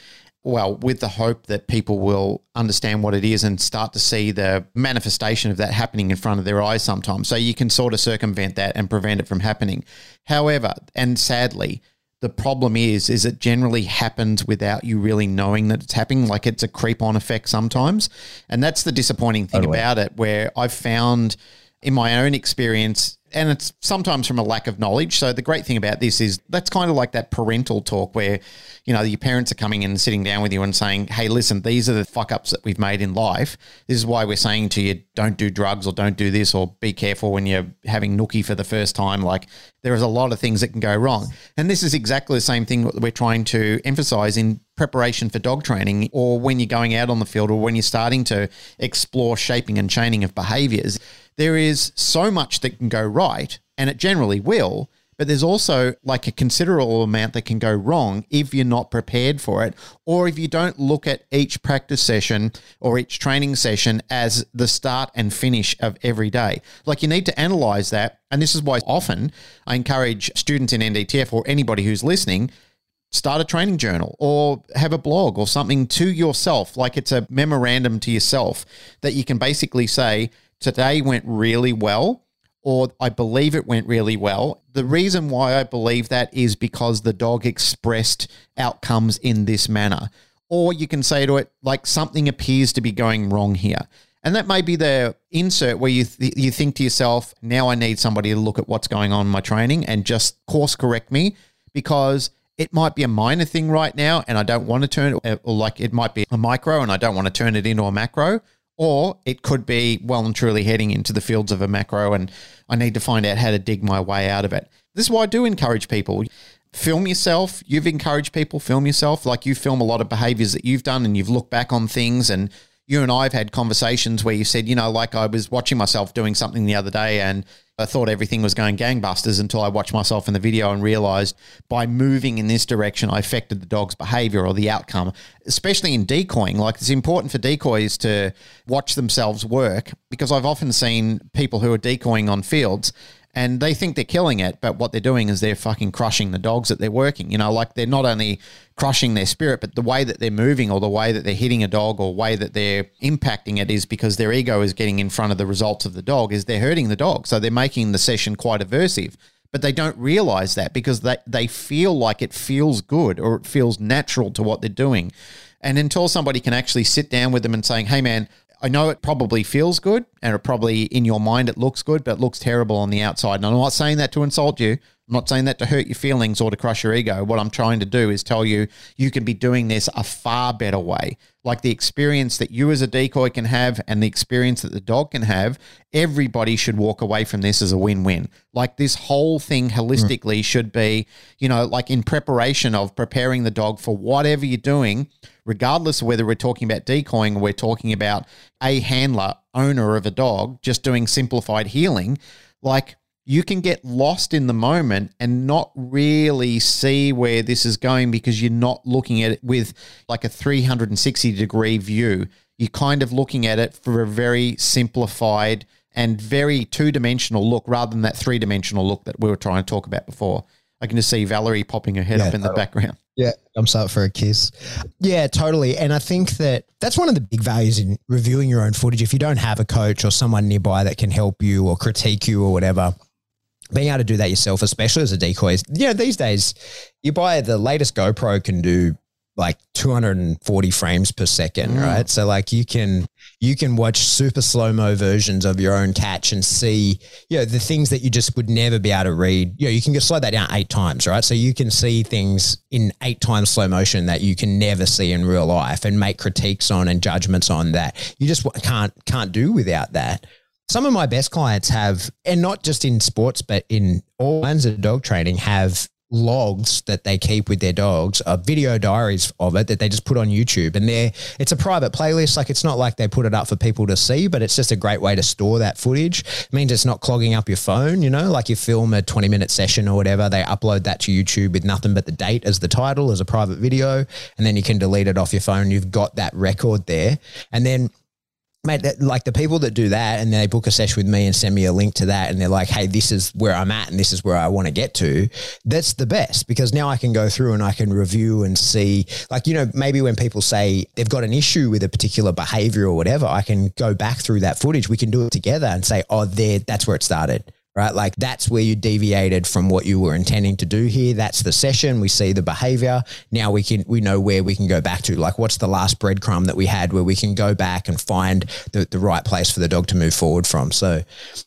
Speaker 3: Well, with the hope that people will understand what it is and start to see the manifestation of that happening in front of their eyes sometimes. So you can sort of circumvent that and prevent it from happening. However, and sadly, the problem is, is it generally happens without you really knowing that it's happening. Like it's a creep on effect sometimes. And that's the disappointing thing totally. about it, where I've found in my own experience, and it's sometimes from a lack of knowledge. So the great thing about this is that's kind of like that parental talk where, you know, your parents are coming in and sitting down with you and saying, "Hey, listen, these are the fuck ups that we've made in life. This is why we're saying to you, don't do drugs or don't do this or be careful when you're having nookie for the first time. Like there is a lot of things that can go wrong. And this is exactly the same thing we're trying to emphasize in preparation for dog training or when you're going out on the field or when you're starting to explore shaping and chaining of behaviors there is so much that can go right, and it generally will. But there's also like a considerable amount that can go wrong if you're not prepared for it, or if you don't look at each practice session or each training session as the start and finish of every day. Like you need to analyze that. And this is why often I encourage students in NDTF or anybody who's listening start a training journal or have a blog or something to yourself, like it's a memorandum to yourself that you can basically say, today went really well, or I believe it went really well. The reason why I believe that is because the dog expressed outcomes in this manner. Or you can say to it, like, something appears to be going wrong here. And that may be the insert where you, th- you think to yourself, now I need somebody to look at what's going on in my training and just course correct me because it might be a minor thing right now and I don't want to turn it, or like it might be a micro and I don't want to turn it into a macro or it could be well and truly heading into the fields of a macro and I need to find out how to dig my way out of it. This is why I do encourage people. Film yourself. You've encouraged people, film yourself. Like you film a lot of behaviors that you've done and you've looked back on things and you and I have had conversations where you said, you know, like I was watching myself doing something the other day and I thought everything was going gangbusters until I watched myself in the video and realized by moving in this direction, I affected the dog's behavior or the outcome, especially in decoying. Like it's important for decoys to watch themselves work because I've often seen people who are decoying on fields and they think they're killing it, but what they're doing is they're fucking crushing the dogs that they're working. You know, like they're not only crushing their spirit, but the way that they're moving or the way that they're hitting a dog or way that they're impacting it is because their ego is getting in front of the results of the dog, is they're hurting the dog. So they're making the session quite aversive. But they don't realize that because they, they feel like it feels good or it feels natural to what they're doing. And until somebody can actually sit down with them and saying, hey man, I know it probably feels good and it probably in your mind it looks good, but it looks terrible on the outside. And I'm not saying that to insult you. I'm not saying that to hurt your feelings or to crush your ego. What I'm trying to do is tell you you can be doing this a far better way. Like the experience that you as a decoy can have and the experience that the dog can have, everybody should walk away from this as a win win. Like this whole thing holistically mm. should be, you know, like in preparation of preparing the dog for whatever you're doing, regardless of whether we're talking about decoying or we're talking about a handler, owner of a dog, just doing simplified heeling, Like, you can get lost in the moment and not really see where this is going because you're not looking at it with like a 360 degree view. You're kind of looking at it for a very simplified and very two dimensional look rather than that three dimensional look that we were trying to talk about before. I can just see Valerie popping her head yeah, up in the background.
Speaker 2: Yeah, I'm up for a kiss. Yeah, totally. And I think that that's one of the big values in reviewing your own footage. If you don't have a coach or someone nearby that can help you or critique you or whatever, being able to do that yourself, especially as a decoy, you know, these days you buy the latest GoPro can do like 240 frames per second, mm. right? So like you can you can watch super slow mo versions of your own catch and see, you know, the things that you just would never be able to read. You know, you can just slow that down eight times, right? So you can see things in eight times slow motion that you can never see in real life and make critiques on and judgments on that you just can't can't do without that some of my best clients have, and not just in sports, but in all kinds of dog training, have logs that they keep with their dogs, are video diaries of it that they just put on YouTube. And they're, it's a private playlist. Like it's not like they put it up for people to see, but it's just a great way to store that footage. It means it's not clogging up your phone, you know, like you film a 20 minute session or whatever, they upload that to YouTube with nothing but the date as the title as a private video. And then you can delete it off your phone. You've got that record there. And then mate, that, like the people that do that and they book a session with me and send me a link to that and they're like, hey, this is where I'm at and this is where I want to get to, that's the best because now I can go through and I can review and see, like, you know, maybe when people say they've got an issue with a particular behavior or whatever, I can go back through that footage. We can do it together and say, oh, there, that's where it started right? Like that's where you deviated from what you were intending to do here. That's the session. We see the behavior. Now we can, we know where we can go back to. Like what's the last breadcrumb that we had where we can go back and find the, the right place for the dog to move forward from. So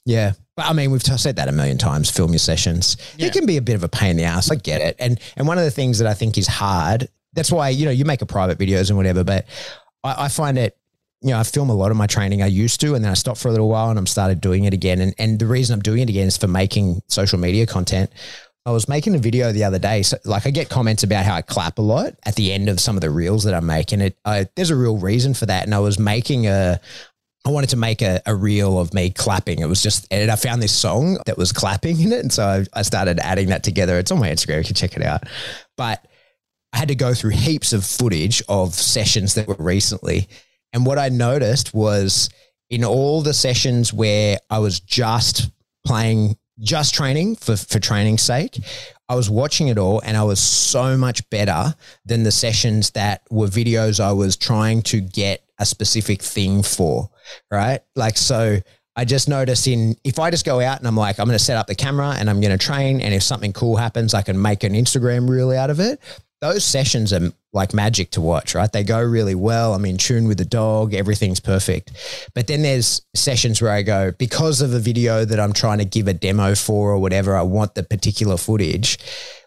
Speaker 2: yeah. But I mean, we've said that a million times. Film your sessions. Yeah. It can be a bit of a pain in the ass. I get it. And and one of the things that I think is hard. That's why you know you make a private videos and whatever. But I, I find it you know, I film a lot of my training I used to, and then I stopped for a little while and I'm started doing it again. And, and the reason I'm doing it again is for making social media content. I was making a video the other day. So like I get comments about how I clap a lot at the end of some of the reels that I'm making. It I, there's a real reason for that. And I was making a I wanted to make a, a reel of me clapping. It was just, and I found this song that was clapping in it. And so I, I started adding that together. It's on my Instagram. You can check it out. But I had to go through heaps of footage of sessions that were recently. And what I noticed was in all the sessions where I was just playing, just training for, for training's sake, I was watching it all and I was so much better than the sessions that were videos I was trying to get a specific thing for, right? Like, so I just noticed in if I just go out and I'm like, I'm going to set up the camera and I'm going to train, and if something cool happens, I can make an Instagram reel out of it those sessions are like magic to watch, right? They go really well. I'm in tune with the dog, everything's perfect. But then there's sessions where I go, because of a video that I'm trying to give a demo for or whatever, I want the particular footage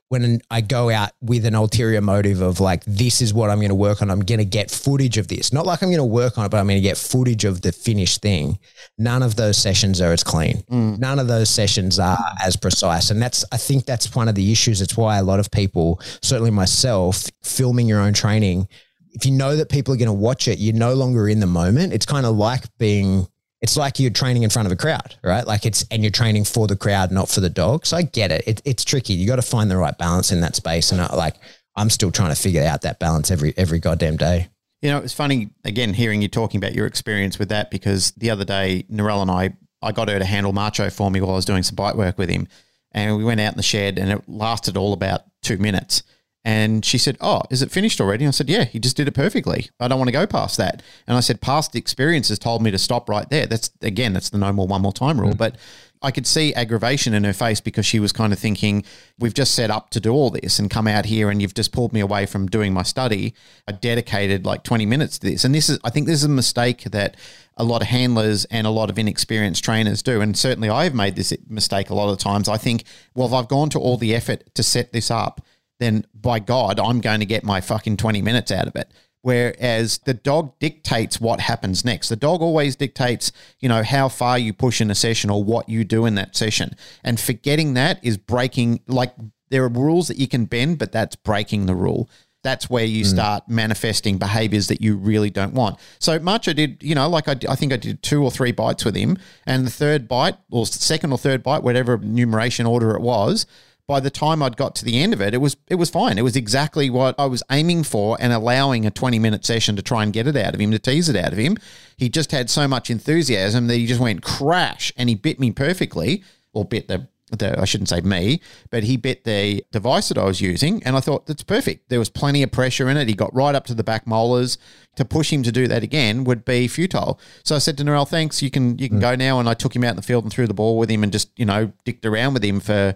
Speaker 2: when I go out with an ulterior motive of like, this is what I'm going to work on. I'm going to get footage of this. Not like I'm going to work on it, but I'm going to get footage of the finished thing. None of those sessions are as clean. Mm. None of those sessions are as precise. And that's, I think that's one of the issues. It's why a lot of people, certainly myself, filming your own training, if you know that people are going to watch it, you're no longer in the moment. It's kind of like being it's like you're training in front of a crowd, right? Like it's, and you're training for the crowd, not for the dog. So I get it. it it's tricky. You got to find the right balance in that space. And I, like, I'm still trying to figure out that balance every, every goddamn day.
Speaker 3: You know, it's funny again hearing you talking about your experience with that because the other day, Narelle and I, I got her to handle Macho for me while I was doing some bite work with him. And we went out in the shed and it lasted all about two minutes. And she said, Oh, is it finished already? I said, Yeah, he just did it perfectly. I don't want to go past that. And I said, Past experience has told me to stop right there. That's again, that's the no more one more time rule. Mm. But I could see aggravation in her face because she was kind of thinking, we've just set up to do all this and come out here and you've just pulled me away from doing my study. I dedicated like 20 minutes to this. And this is, I think this is a mistake that a lot of handlers and a lot of inexperienced trainers do. And certainly I have made this mistake a lot of times. I think, well, if I've gone to all the effort to set this up, then by God, I'm going to get my fucking 20 minutes out of it. Whereas the dog dictates what happens next. The dog always dictates, you know, how far you push in a session or what you do in that session. And forgetting that is breaking, like, there are rules that you can bend, but that's breaking the rule. That's where you mm. start manifesting behaviors that you really don't want. So much I did, you know, like I, I think I did two or three bites with him. And the third bite, or second or third bite, whatever numeration order it was, by the time I'd got to the end of it, it was it was fine. It was exactly what I was aiming for and allowing a 20 minute session to try and get it out of him, to tease it out of him. He just had so much enthusiasm that he just went crash and he bit me perfectly, or bit the the, I shouldn't say me, but he bit the device that I was using, and I thought that's perfect. There was plenty of pressure in it. He got right up to the back molars. To push him to do that again would be futile. So I said to Narelle, "Thanks, you can you can mm. go now." And I took him out in the field and threw the ball with him, and just you know dicked around with him for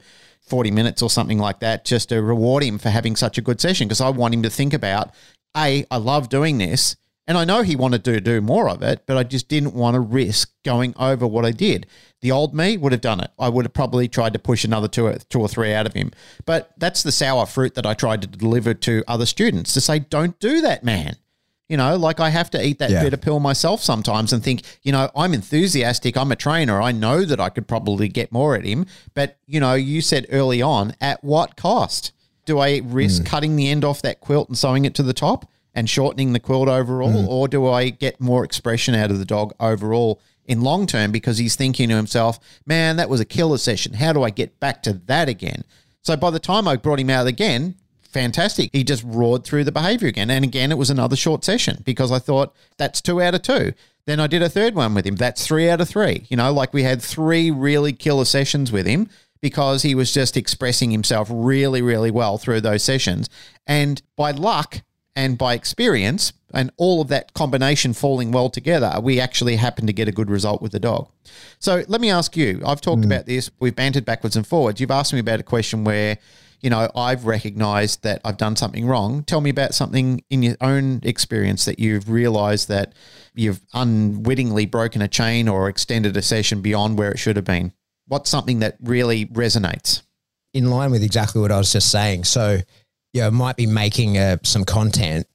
Speaker 3: 40 minutes or something like that just to reward him for having such a good session because I want him to think about A, I love doing this. And I know he wanted to do more of it, but I just didn't want to risk going over what I did. The old me would have done it. I would have probably tried to push another two, two or three out of him. But that's the sour fruit that I tried to deliver to other students to say, don't do that, man. You know, like I have to eat that yeah. bitter pill myself sometimes and think, you know, I'm enthusiastic. I'm a trainer. I know that I could probably get more at him. But, you know, you said early on, at what cost? Do I risk mm. cutting the end off that quilt and sewing it to the top and shortening the quilt overall? Mm. Or do I get more expression out of the dog overall in long term because he's thinking to himself, man, that was a killer session. How do I get back to that again? So by the time I brought him out again, fantastic. He just roared through the behavior again. And again, it was another short session because I thought that's two out of two. Then I did a third one with him. That's three out of three. You know, like we had three really killer sessions with him because he was just expressing himself really, really well through those sessions. And by luck and by experience, and all of that combination falling well together, we actually happened to get a good result with the dog. So let me ask you I've talked mm. about this, we've bantered backwards and forwards. You've asked me about a question where you know, I've recognized that I've done something wrong. Tell me about something in your own experience that you've realized that you've unwittingly broken a chain or extended a session beyond where it should have been. What's something that really resonates?
Speaker 2: In line with exactly what I was just saying. So, you know, might be making uh, some content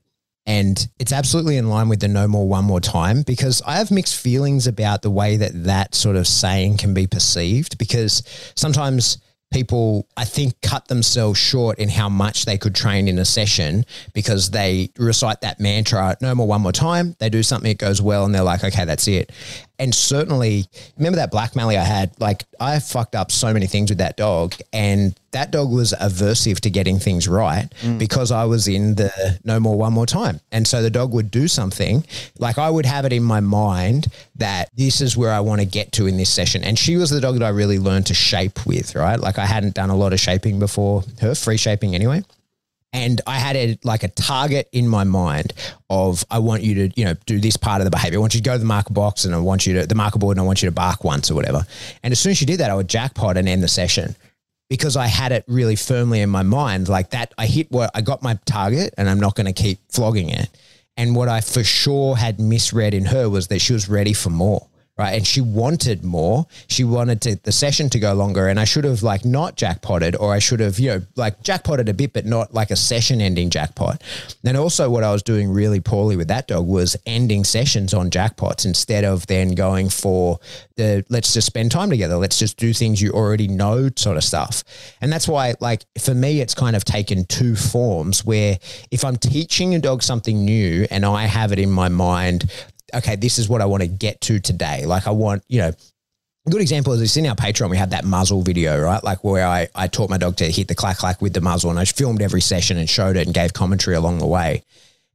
Speaker 2: and it's absolutely in line with the no more, one more time because I have mixed feelings about the way that that sort of saying can be perceived because sometimes people, I think, cut themselves short in how much they could train in a session because they recite that mantra, no more, one more time. They do something, it goes well, and they're like, okay, that's it. And certainly, remember that black Mallee I had? Like, I fucked up so many things with that dog, and that dog was aversive to getting things right mm. because I was in the no more, one more time. And so the dog would do something, like I would have it in my mind that this is where I want to get to in this session. And she was the dog that I really learned to shape with, right? Like, I hadn't done a lot of shaping before her, free shaping anyway and I had a like a target in my mind of I want you to you know do this part of the behavior. I want you to go to the marker box and I want you to the marker board and I want you to bark once or whatever. And as soon as you did that, I would jackpot and end the session because I had it really firmly in my mind like that. I hit what I got my target and I'm not going to keep flogging it. And what I for sure had misread in her was that she was ready for more right? And she wanted more. She wanted to, the session to go longer, and I should have like not jackpotted, or I should have you know like jackpotted a bit, but not like a session-ending jackpot. And also, what I was doing really poorly with that dog was ending sessions on jackpots instead of then going for the let's just spend time together, let's just do things you already know sort of stuff. And that's why, like for me, it's kind of taken two forms. Where if I'm teaching a dog something new and I have it in my mind okay, this is what I want to get to today. Like I want, you know, a good example is this in our Patreon, we have that muzzle video, right? Like where I, I taught my dog to hit the clack clack with the muzzle and I filmed every session and showed it and gave commentary along the way.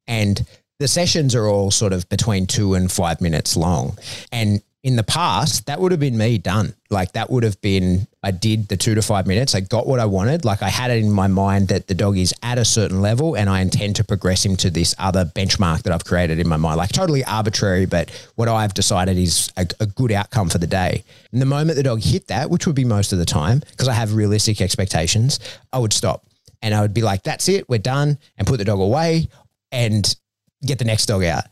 Speaker 2: And the sessions are all sort of between two and five minutes long. And in the past, that would have been me done. Like that would have been, I did the two to five minutes. I got what I wanted. Like I had it in my mind that the dog is at a certain level and I intend to progress him to this other benchmark that I've created in my mind. Like totally arbitrary, but what I've decided is a, a good outcome for the day. And the moment the dog hit that, which would be most of the time, because I have realistic expectations, I would stop and I would be like, that's it, we're done, and put the dog away and get the next dog out.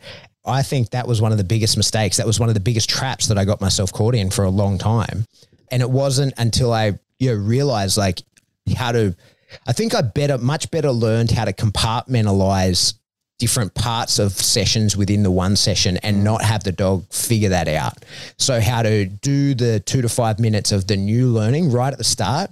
Speaker 2: I think that was one of the biggest mistakes. That was one of the biggest traps that I got myself caught in for a long time. And it wasn't until I you know realized like how to I think I better much better learned how to compartmentalize different parts of sessions within the one session and mm. not have the dog figure that out. So how to do the 2 to 5 minutes of the new learning right at the start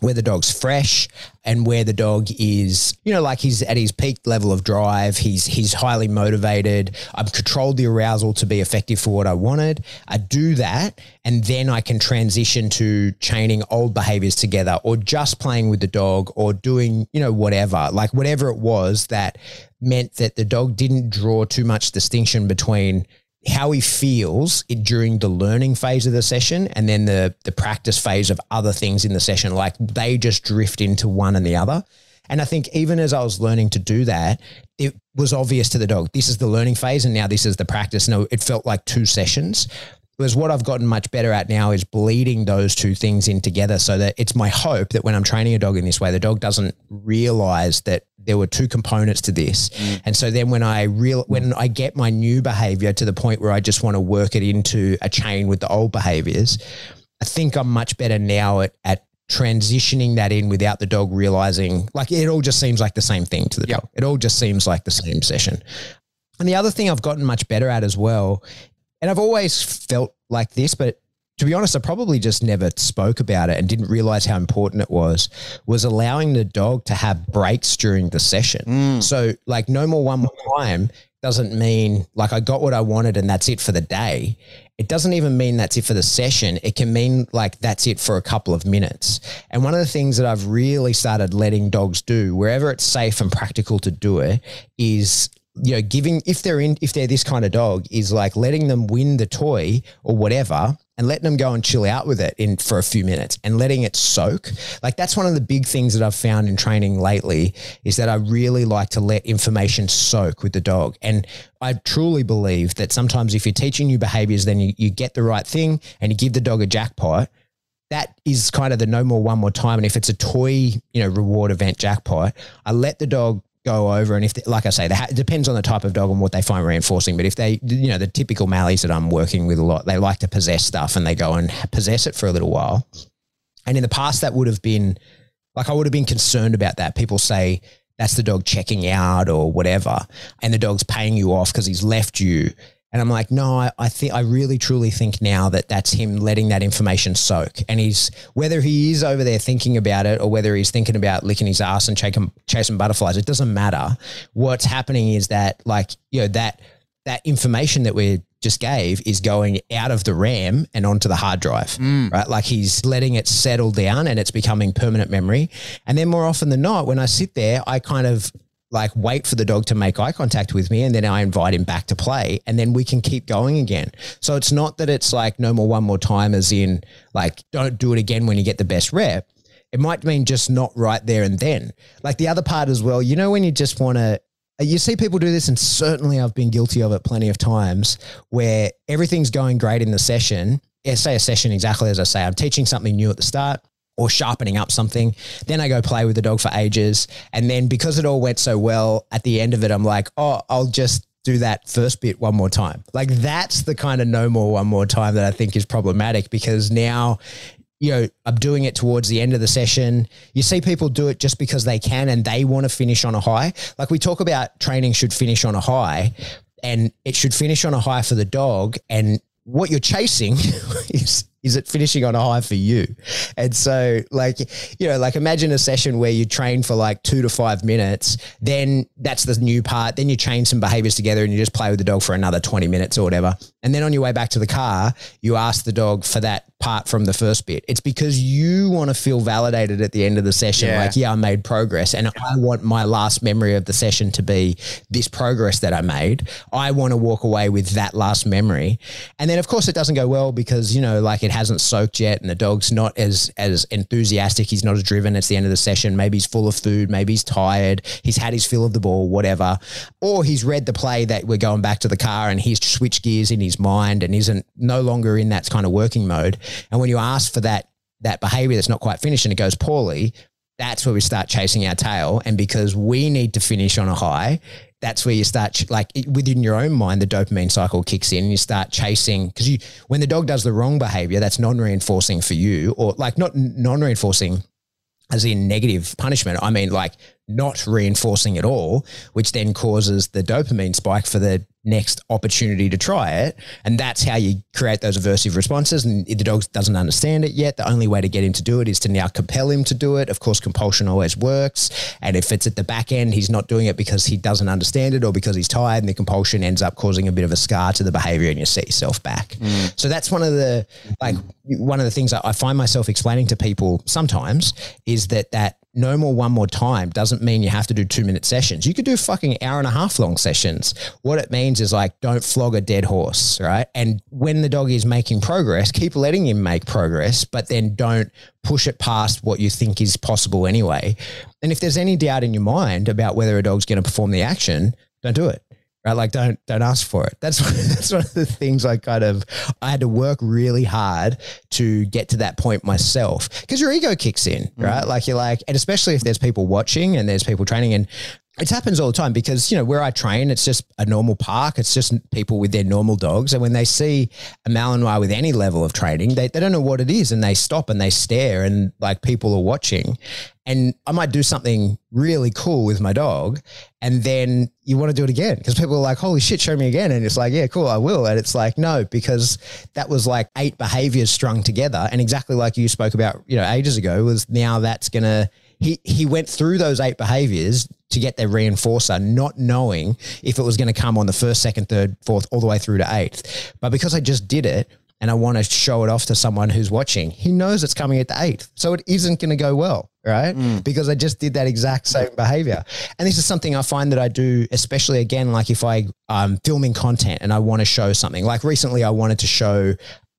Speaker 2: where the dog's fresh and where the dog is, you know, like he's at his peak level of drive. He's he's highly motivated. I've controlled the arousal to be effective for what I wanted. I do that, and then I can transition to chaining old behaviors together, or just playing with the dog, or doing, you know, whatever, like whatever it was that meant that the dog didn't draw too much distinction between how he feels it during the learning phase of the session and then the the practice phase of other things in the session like they just drift into one and the other. And i think even as i was learning to do that it was obvious to the dog this is the learning phase and now this is the practice. No it felt like two sessions Whereas what I've gotten much better at now is bleeding those two things in together so that it's my hope that when I'm training a dog in this way, the dog doesn't realize that there were two components to this. Mm. And so then when I real when I get my new behavior to the point where I just want to work it into a chain with the old behaviors, I think I'm much better now at, at transitioning that in without the dog realizing like it all just seems like the same thing to the yep. dog. It all just seems like the same session. And the other thing I've gotten much better at as well and I've always felt like this, but to be honest, I probably just never spoke about it and didn't realize how important it was, was allowing the dog to have breaks during the session. Mm. So, like, no more one more time doesn't mean like I got what I wanted and that's it for the day. It doesn't even mean that's it for the session. It can mean like that's it for a couple of minutes. And one of the things that I've really started letting dogs do, wherever it's safe and practical to do it, is you know, giving if they're in if they're this kind of dog is like letting them win the toy or whatever and letting them go and chill out with it in for a few minutes and letting it soak. Like that's one of the big things that I've found in training lately is that I really like to let information soak with the dog. And I truly believe that sometimes if you're teaching new behaviors, then you, you get the right thing and you give the dog a jackpot that is kind of the no more one more time and if it's a toy you know reward event jackpot i let the dog go over and if they, like I say, ha- it depends on the type of dog and what they find reinforcing. But if they, you know, the typical Mallees that I'm working with a lot, they like to possess stuff and they go and possess it for a little while. And in the past, that would have been like I would have been concerned about that. People say that's the dog checking out or whatever, and the dog's paying you off because he's left you. And I'm like, no, I, I, think I really truly think now that that's him letting that information soak. And he's whether he is over there thinking about it or whether he's thinking about licking his ass and chasing, chasing butterflies, it doesn't matter. What's happening is that like you know that that information that we just gave is going out of the RAM and onto the hard drive, mm. right? Like he's letting it settle down and it's becoming permanent memory. And then more often than not, when I sit there, I kind of like wait for the dog to make eye contact with me and then I invite him back to play and then we can keep going again. So it's not that it's like no more one more time as in like don't do it again when you get the best rep. It might mean just not right there and then. Like the other part as well, you know when you just want to you see people do this and certainly I've been guilty of it plenty of times where everything's going great in the session. Say a session exactly as I say. I'm teaching something new at the start or sharpening up something. Then I go play with the dog for ages. And then because it all went so well, at the end of it, I'm like, oh, I'll just do that first bit one more time. Like that's the kind of no more one more time that I think is problematic because now you know, I'm doing it towards the end of the session. You see people do it just because they can and they want to finish on a high. Like we talk about training should finish on a high and it should finish on a high for the dog. And what you're chasing is Is it finishing on a high for you? And so, like, you know, like imagine a session where you train for like two to five minutes, then that's the new part. Then you chain some behaviors together and you just play with the dog for another 20 minutes or whatever. And then on your way back to the car, you ask the dog for that part from the first bit. It's because you want to feel validated at the end of the session.
Speaker 3: Yeah.
Speaker 2: Like, yeah, I made progress. And I want my last memory of the session to be this progress that I made. I want to walk away with that last memory. And then, of course, it doesn't go well because, you know, like it hasn't soaked yet and the dog's not as, as enthusiastic. He's not as driven. It's the end of the session. Maybe he's full of food. Maybe he's tired. He's had his fill of the ball, whatever. Or he's read the play that we're going back to the car and he's switched gears in his mind and isn't no longer in that kind of working mode. And when you ask for that, that behavior that's not quite finished and it goes poorly, that's where we start chasing our tail. And because we need to finish on a high, that's where you start ch- like it- within your own mind, the dopamine cycle kicks in and you start chasing because you, when the dog does the wrong behavior, that's non-reinforcing for you or like not non-reinforcing as in negative punishment. I mean, like not reinforcing at all, which then causes the dopamine spike for the next opportunity to try it. And that's how you create those aversive responses. And the dog doesn't understand it yet, the only way to get him to do it is to now compel him to do it. Of course, compulsion always works. And if it's at the back end, he's not doing it because he doesn't understand it or because he's tired, and the compulsion ends up causing a bit of a scar to the behavior and you set yourself back. Mm. So that's one of the, like, one of the things I find myself explaining to people sometimes is that that no more one more time doesn't mean you have to do two minute sessions. You could do fucking hour and a half long sessions. What it means is like, don't flog a dead horse, right? And when the dog is making progress, keep letting him make progress, but then don't push it past what you think is possible anyway. And if there's any doubt in your mind about whether a dog's going to perform the action, don't do it. Right, like don't don't ask for it. That's that's one of the things I kind of I had to work really hard to get to that point myself because your ego kicks in, mm. right? Like you're like, and especially if there's people watching and there's people training, and it happens all the time because you know where I train, it's just a normal park. It's just people with their normal dogs, and when they see a Malinois with any level of training, they they don't know what it is, and they stop and they stare, and like people are watching, and I might do something really cool with my dog, and then you want to do it again because people are like, "Holy shit, show me again!" And it's like, "Yeah, cool, I will." And it's like, no, because that was like eight behaviors strung together, and exactly like you spoke about, you know, ages ago, was now that's gonna. He he went through those eight behaviors to get their reinforcer, not knowing if it was going to come on the first, second, third, fourth, all the way through to eighth. But because I just did it, and I want to show it off to someone who's watching, he knows it's coming at the eighth. So it isn't going to go well, right? Because I just did that exact same behavior. And this is something I find that I do, especially again, like if I um filming content and I want to show something. Like recently, I wanted to show,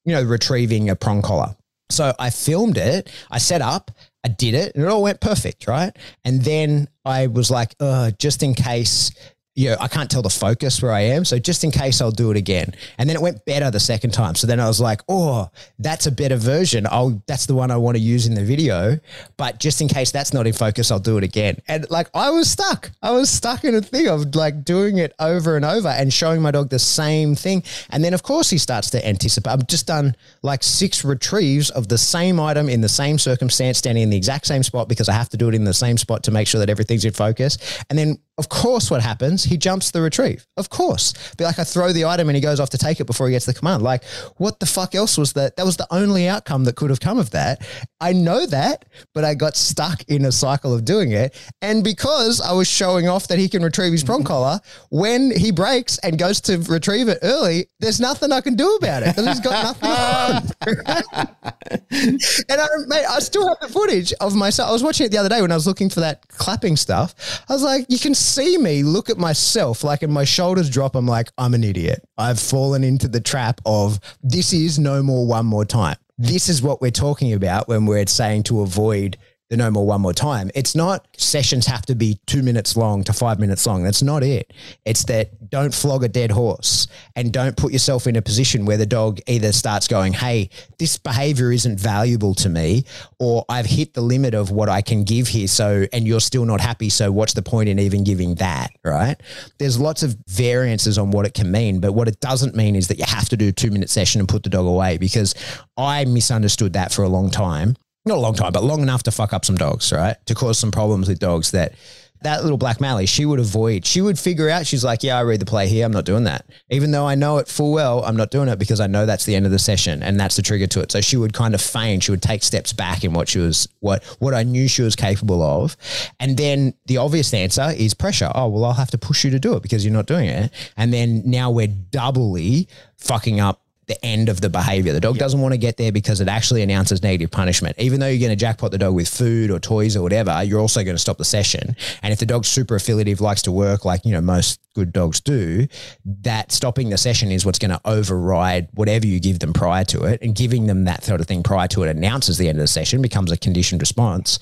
Speaker 2: you know, retrieving a prong collar. So I filmed it, I set up, I did it, and it all went perfect, right? And then I was like, just in case you know, I can't tell the focus where I am. So just in case I'll do it again. And then it went better the second time. So then I was like, oh, that's a better version. I'll, that's the one I want to use in the video. But just in case that's not in focus, I'll do it again. And like, I was stuck. I was stuck in a thing of like doing it over and over and showing my dog the same thing. And then of course he starts to anticipate. I've just done like six retrieves of the same item in the same circumstance, standing in the exact same spot because I have to do it in the same spot to make sure that everything's in focus. And then of course, what happens? He jumps the retrieve. Of course. Be like, I throw the item and he goes off to take it before he gets the command. Like, what the fuck else was that? That was the only outcome that could have come of that. I know that, but I got stuck in a cycle of doing it. And because I was showing off that he can retrieve his prong collar, when he breaks and goes to retrieve it early, there's nothing I can do about it because he's got nothing on. and I, mate, I still have the footage of myself. I was watching it the other day when I was looking for that clapping stuff. I was like, you can see me look at myself, like, and my shoulders drop. I'm like, I'm an idiot. I've fallen into the trap of this is no more one more time. This is what we're talking about when we're saying to avoid the no more one more time. It's not sessions have to be two minutes long to five minutes long. That's not it. It's that don't flog a dead horse and don't put yourself in a position where the dog either starts going, Hey, this behavior isn't valuable to me, or I've hit the limit of what I can give here. So, and you're still not happy. So what's the point in even giving that? Right. There's lots of variances on what it can mean, but what it doesn't mean is that you have to do a two minute session and put the dog away because I misunderstood that for a long time not a long time, but long enough to fuck up some dogs, right? To cause some problems with dogs that that little black Mallee, she would avoid, she would figure out, she's like, yeah, I read the play here. I'm not doing that. Even though I know it full well, I'm not doing it because I know that's the end of the session and that's the trigger to it. So she would kind of feign, she would take steps back in what she was, what, what I knew she was capable of. And then the obvious answer is pressure. Oh, well, I'll have to push you to do it because you're not doing it. And then now we're doubly fucking up the end of the behavior. The dog yep. doesn't want to get there because it actually announces negative punishment. Even though you're going to jackpot the dog with food or toys or whatever, you're also going to stop the session. And if the dog's super affiliative, likes to work like, you know, most good dogs do, that stopping the session is what's going to override whatever you give them prior to it. And giving them that sort of thing prior to it announces the end of the session, becomes a conditioned response.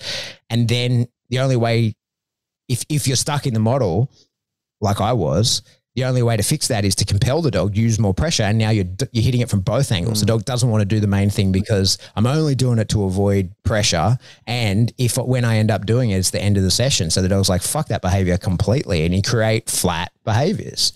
Speaker 2: And then the only way, if, if you're stuck in the model, like I was, the only way to fix that is to compel the dog use more pressure and now you're you're hitting it from both angles. Mm. the dog doesn't want to do the main thing because i'm only doing it to avoid pressure and if when i end up doing it it's the end of the session. So the dog's like fuck that behavior completely and you create flat behaviors.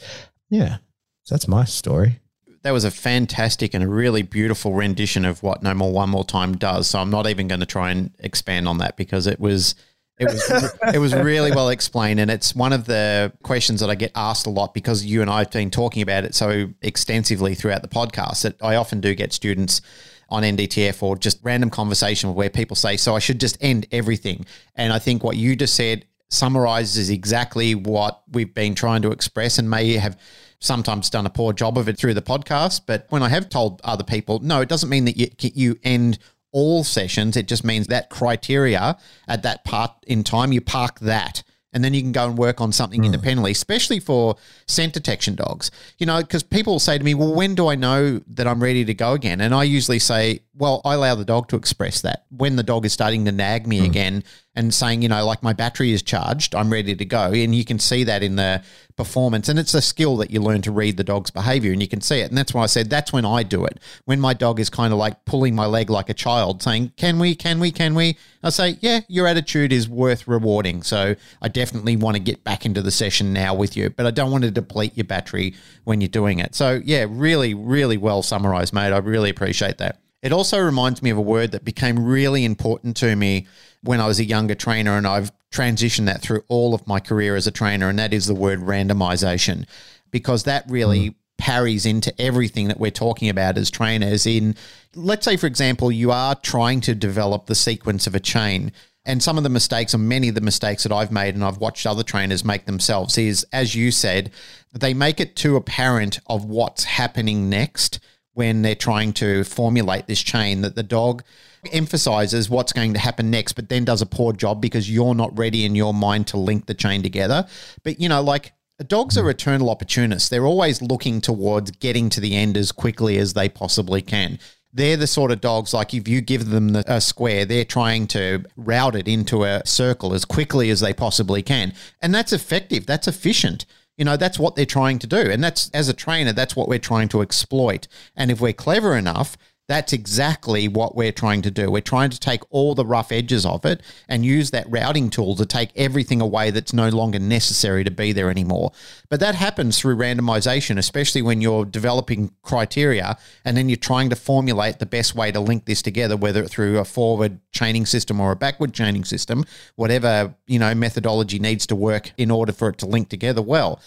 Speaker 2: Yeah. So that's my story.
Speaker 3: That was a fantastic and a really beautiful rendition of what no more one more time does. So i'm not even going to try and expand on that because it was it was it was really well explained, and it's one of the questions that I get asked a lot because you and I have been talking about it so extensively throughout the podcast that I often do get students on NDTF or just random conversation where people say, "So I should just end everything." And I think what you just said summarizes exactly what we've been trying to express, and may have sometimes done a poor job of it through the podcast. But when I have told other people, no, it doesn't mean that you you end all sessions. It just means that criteria at that part in time, you park that. And then you can go and work on something mm. independently, especially for scent detection dogs. You know, because people say to me, well, when do I know that I'm ready to go again? And I usually say, well, I allow the dog to express that. When the dog is starting to nag me mm. again and saying, you know, like my battery is charged, I'm ready to go. And you can see that in the performance. And it's a skill that you learn to read the dog's behavior and you can see it. And that's why I said that's when I do it. When my dog is kind of like pulling my leg like a child, saying, Can we, can we, can we? I say, Yeah, your attitude is worth rewarding. So I definitely want to get back into the session now with you, but I don't want to deplete your battery when you're doing it. So yeah, really, really well summarized, mate. I really appreciate that. It also reminds me of a word that became really important to me when I was a younger trainer, and I've transitioned that through all of my career as a trainer, and that is the word randomization, because that really mm. parries into everything that we're talking about as trainers. In, let's say, for example, you are trying to develop the sequence of a chain. And some of the mistakes, or many of the mistakes that I've made, and I've watched other trainers make themselves, is as you said, they make it too apparent of what's happening next when they're trying to formulate this chain that the dog emphasizes what's going to happen next, but then does a poor job because you're not ready in your mind to link the chain together. But, you know, like dogs are eternal opportunists. They're always looking towards getting to the end as quickly as they possibly can. They're the sort of dogs, like if you give them the, a square, they're trying to route it into a circle as quickly as they possibly can. And that's effective, that's efficient. You know, that's what they're trying to do. And that's, as a trainer, that's what we're trying to exploit. And if we're clever enough, that's exactly what we're trying to do. We're trying to take all the rough edges of it and use that routing tool to take everything away that's no longer necessary to be there anymore. But that happens through randomization, especially when you're developing criteria and then you're trying to formulate the best way to link this together, whether through a forward chaining system or a backward chaining system, whatever, you know, methodology needs to work in order for it to link together well.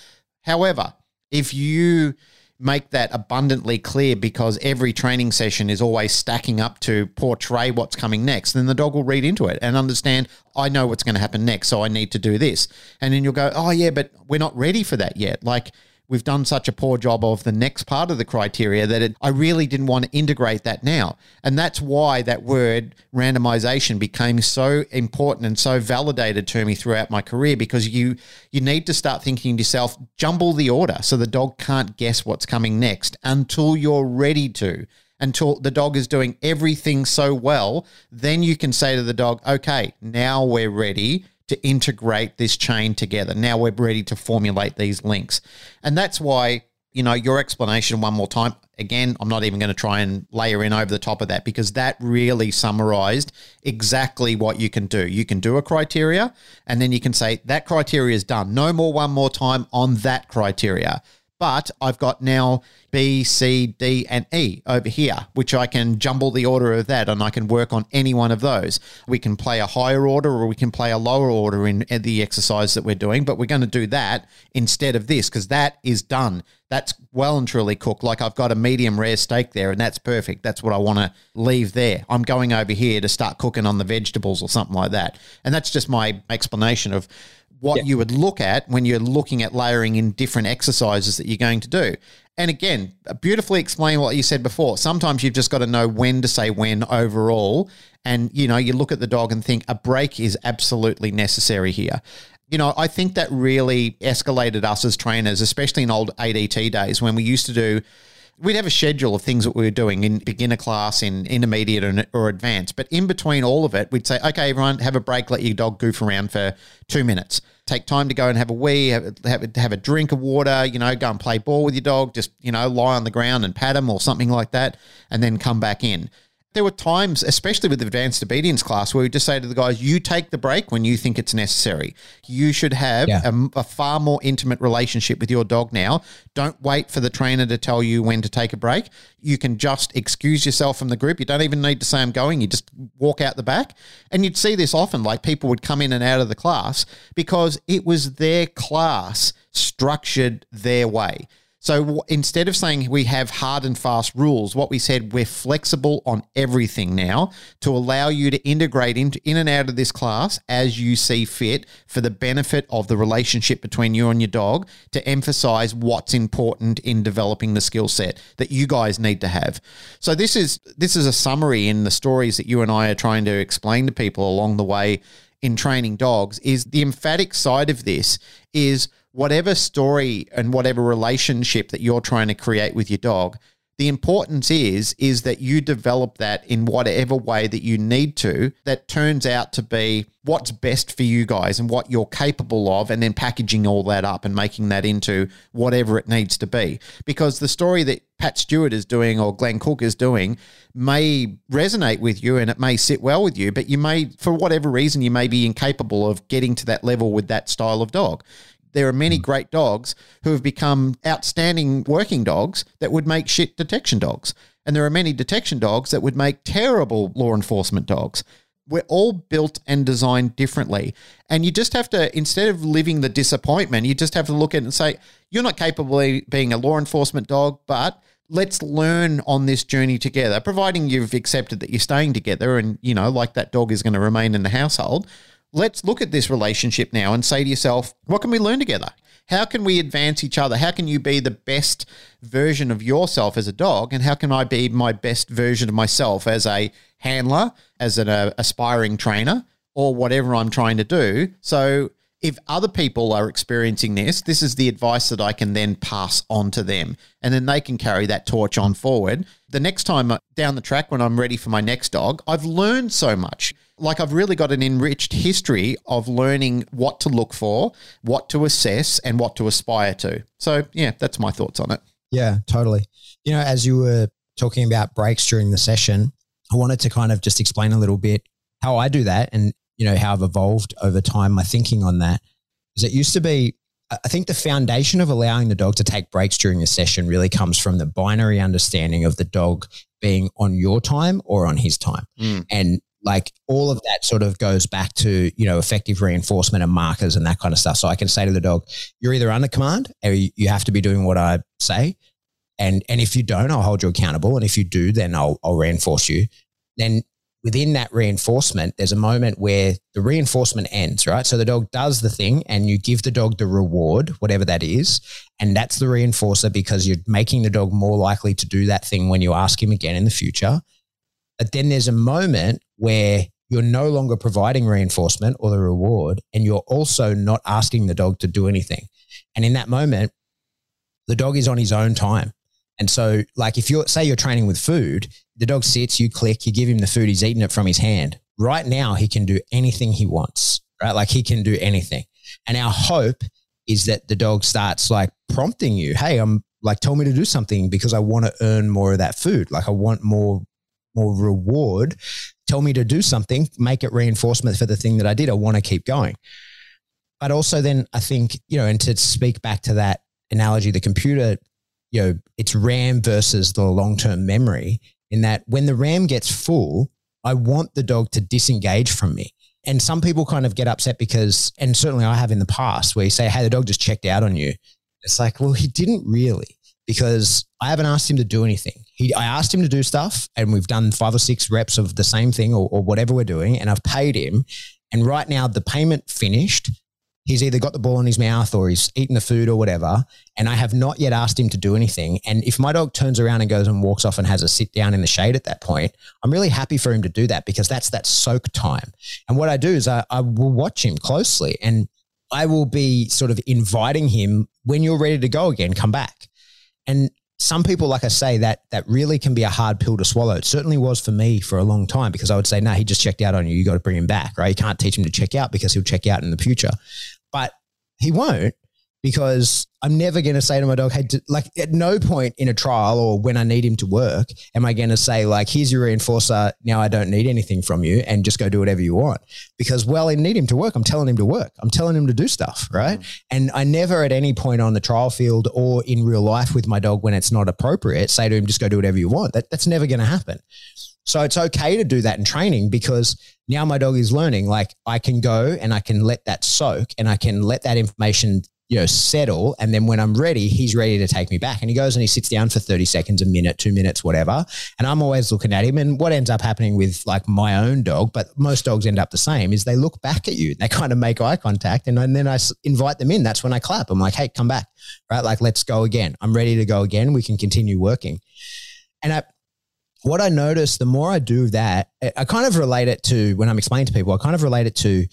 Speaker 3: However, if you make that abundantly clear because every training session is always stacking up to portray what's coming next. Then the dog will read into it and understand, I know what's going to happen next, so I need to do this. And then you'll go, oh, yeah, but we're not ready for that yet. Like, we've done such a poor job of the next part of the criteria that it, I really didn't want to integrate that now. And that's why that word randomization became so important and so validated to me throughout my career because you you need to start thinking to yourself, jumble the order so the dog can't guess what's coming next until you're ready to until the dog is doing everything so well, then you can say to the dog, okay, now we're ready to integrate this chain together. Now we're ready to formulate these links. And that's why, you know, your explanation one more time, again, I'm not even going to try and layer in over the top of that because that really summarized exactly what you can do. You can do a criteria and then you can say that criteria is done. No more one more time on that criteria. But I've got now B, C, D, and E over here, which I can jumble the order of that and I can work on any one of those. We can play a higher order or we can play a lower order in the exercise that we're doing, but we're going to do that instead of this because that is done. That's well and truly cooked. Like I've got a medium rare steak there and that's perfect. That's what I want to leave there. I'm going over here to start cooking on the vegetables or something like that. And that's just my explanation of what yeah. you would look at when you're looking at layering in different exercises that you're going to do. And again, beautifully explain what you said before. Sometimes you've just got to know when to say when overall. And, you know, you look at the dog and think a break is absolutely necessary here. You know, I think that really escalated us as trainers, especially in old ADT days when we used to do we'd have a schedule of things that we were doing in beginner class, in intermediate, and, or advanced. But in between all of it, we'd say, okay, everyone, have a break, let your dog goof around for two minutes. Take time to go and have a wee, have, have, have a drink of water, you know, go and play ball with your dog, just, you know, lie on the ground and pat him or something like that, and then come back in there were times, especially with the advanced obedience class, where we just say to the guys, you take the break when you think it's necessary. You should have yeah. a, a, far more intimate relationship with your dog now. Don't wait for the trainer to tell you when to take a break. You can just excuse yourself from the group. You don't even need to say, I'm going. You just walk out the back. And you'd see this often, like people would come in and out of the class because it was their class structured their way. So instead of saying we have hard and fast rules, what we said we're flexible on everything now to allow you to integrate into in and out of this class as you see fit for the benefit of the relationship between you and your dog to emphasize what's important in developing the skill set that you guys need to have. So this is this is a summary in the stories that you and I are trying to explain to people along the way in training dogs is the emphatic side of this is whatever story and whatever relationship that you're trying to create with your dog, the importance is is that you develop that in whatever way that you need to that turns out to be what's best for you guys and what you're capable of and then packaging all that up and making that into whatever it needs to be. Because the story that Pat Stewart is doing or Glenn Cook is doing may resonate with you and it may sit well with you but you may for whatever reason you may be incapable of getting to that level with that style of dog there are many hmm. great dogs who have become outstanding working dogs that would make shit detection dogs. And there are many detection dogs that would make terrible law enforcement dogs. We're all built and designed differently. And you just have to, instead of living the disappointment, you just have to look at it and say, you're not capable of being a law enforcement dog, but let's learn on this journey together, providing you've accepted that you're staying together and, you know, like that dog is going to remain in the household let's look at this relationship now and say to yourself, what can we learn together? How can we advance each other? How can you be the best version of yourself as a dog? And how can I be my best version of myself as a handler, as an uh, aspiring trainer, or whatever I'm trying to do? So, if other people are experiencing this, this is the advice that I can then pass on to them. And then they can carry that torch on forward. The next time down the track, when I'm ready for my next dog, I've learned so much like I've really got an enriched history of learning what to look for, what to assess, and what to aspire to. So, yeah, that's my thoughts on it.
Speaker 2: Yeah, totally. You know, as you were talking about breaks during the session, I wanted to kind of just explain a little bit how I do that and, you know, how I've evolved over time, my thinking on that. Is it used to be, I think the foundation of allowing the dog to take breaks during a session really comes from the binary understanding of the dog being on your time or on his time. Mm. And like all of that sort of goes back to you know effective reinforcement and markers and that kind of stuff. So i can say to the dog you're either under command or you have to be doing what i say. And and if you don't i'll hold you accountable. And if you do then i'll, I'll reinforce you. Then within that reinforcement there's a moment where the reinforcement ends right? So the dog does the thing and you give the dog the reward whatever that is. And that's the reinforcer because you're making the dog more likely to do that thing when you ask him again in the future. But then there's a moment where you're no longer providing reinforcement or the reward, and you're also not asking the dog to do anything. And in that moment, the dog is on his own time. And so, like, if you're, say, you're training with food, the dog sits, you click, you give him the food, he's eating it from his hand. Right now, he can do anything he wants, right? Like, he can do anything. And our hope is that the dog starts like prompting you, hey, I'm like, tell me to do something because I want to earn more of that food. Like, I want more more reward, tell me to do something, make it reinforcement for the thing that I did. I want to keep going. But also, then I think, you know, and to speak back to that analogy, the computer, you know, it's RAM versus the long term memory. In that, when the RAM gets full, I want the dog to disengage from me. And some people kind of get upset because, and certainly I have in the past, where you say, "Hey, the dog just checked out on you." It's like, well, he didn't really because I haven't asked him to do anything. He, I asked him to do stuff, and we've done five or six reps of the same thing or, or whatever we're doing, and I've paid him. And right now, the payment finished. He's either got the ball in his mouth or he's eaten the food or whatever. And I have not yet asked him to do anything. And if my dog turns around and goes and walks off and has a sit down in the shade at that point, I'm really happy for him to do that because that's that soak time. And what I do is I, I will watch him closely and I will be sort of inviting him when you're ready to go again, come back. And some people, like I say, that that really can be a hard pill to swallow. It certainly was for me for a long time because I would say, no, nah, he just checked out on you. You got to bring him back, right? You can't teach him to check out because he'll check out in the future. But he won't because I'm never going to say to my dog, hey, like at no point in a trial or when I need him to work, am I going to say, like, here's your reinforcer. Now I don't need anything from you and just go do whatever you want. Because, well, I need him to work. I'm telling him to work. I'm telling him to do stuff. Right. Mm. And I never at any point on the trial field or in real life with my dog when it's not appropriate say to him, just go do whatever you want. That, that's never going to happen. So it's okay to do that in training because now my dog is learning like I can go and I can let that soak and I can let that information you know, settle. And then when I'm ready, he's ready to take me back. And he goes and he sits down for 30 seconds, a minute, two minutes, whatever. And I'm always looking at him. And what ends up happening with like my own dog, but most dogs end up the same, is they look back at you. They kind of make eye contact. And, and then I invite them in. That's when I clap. I'm like, hey, come back. Right. Like, let's go again. I'm ready to go again. We can continue working. And I, what I notice, the more I do that, I kind of relate it to when I'm explaining to people, I kind of relate it to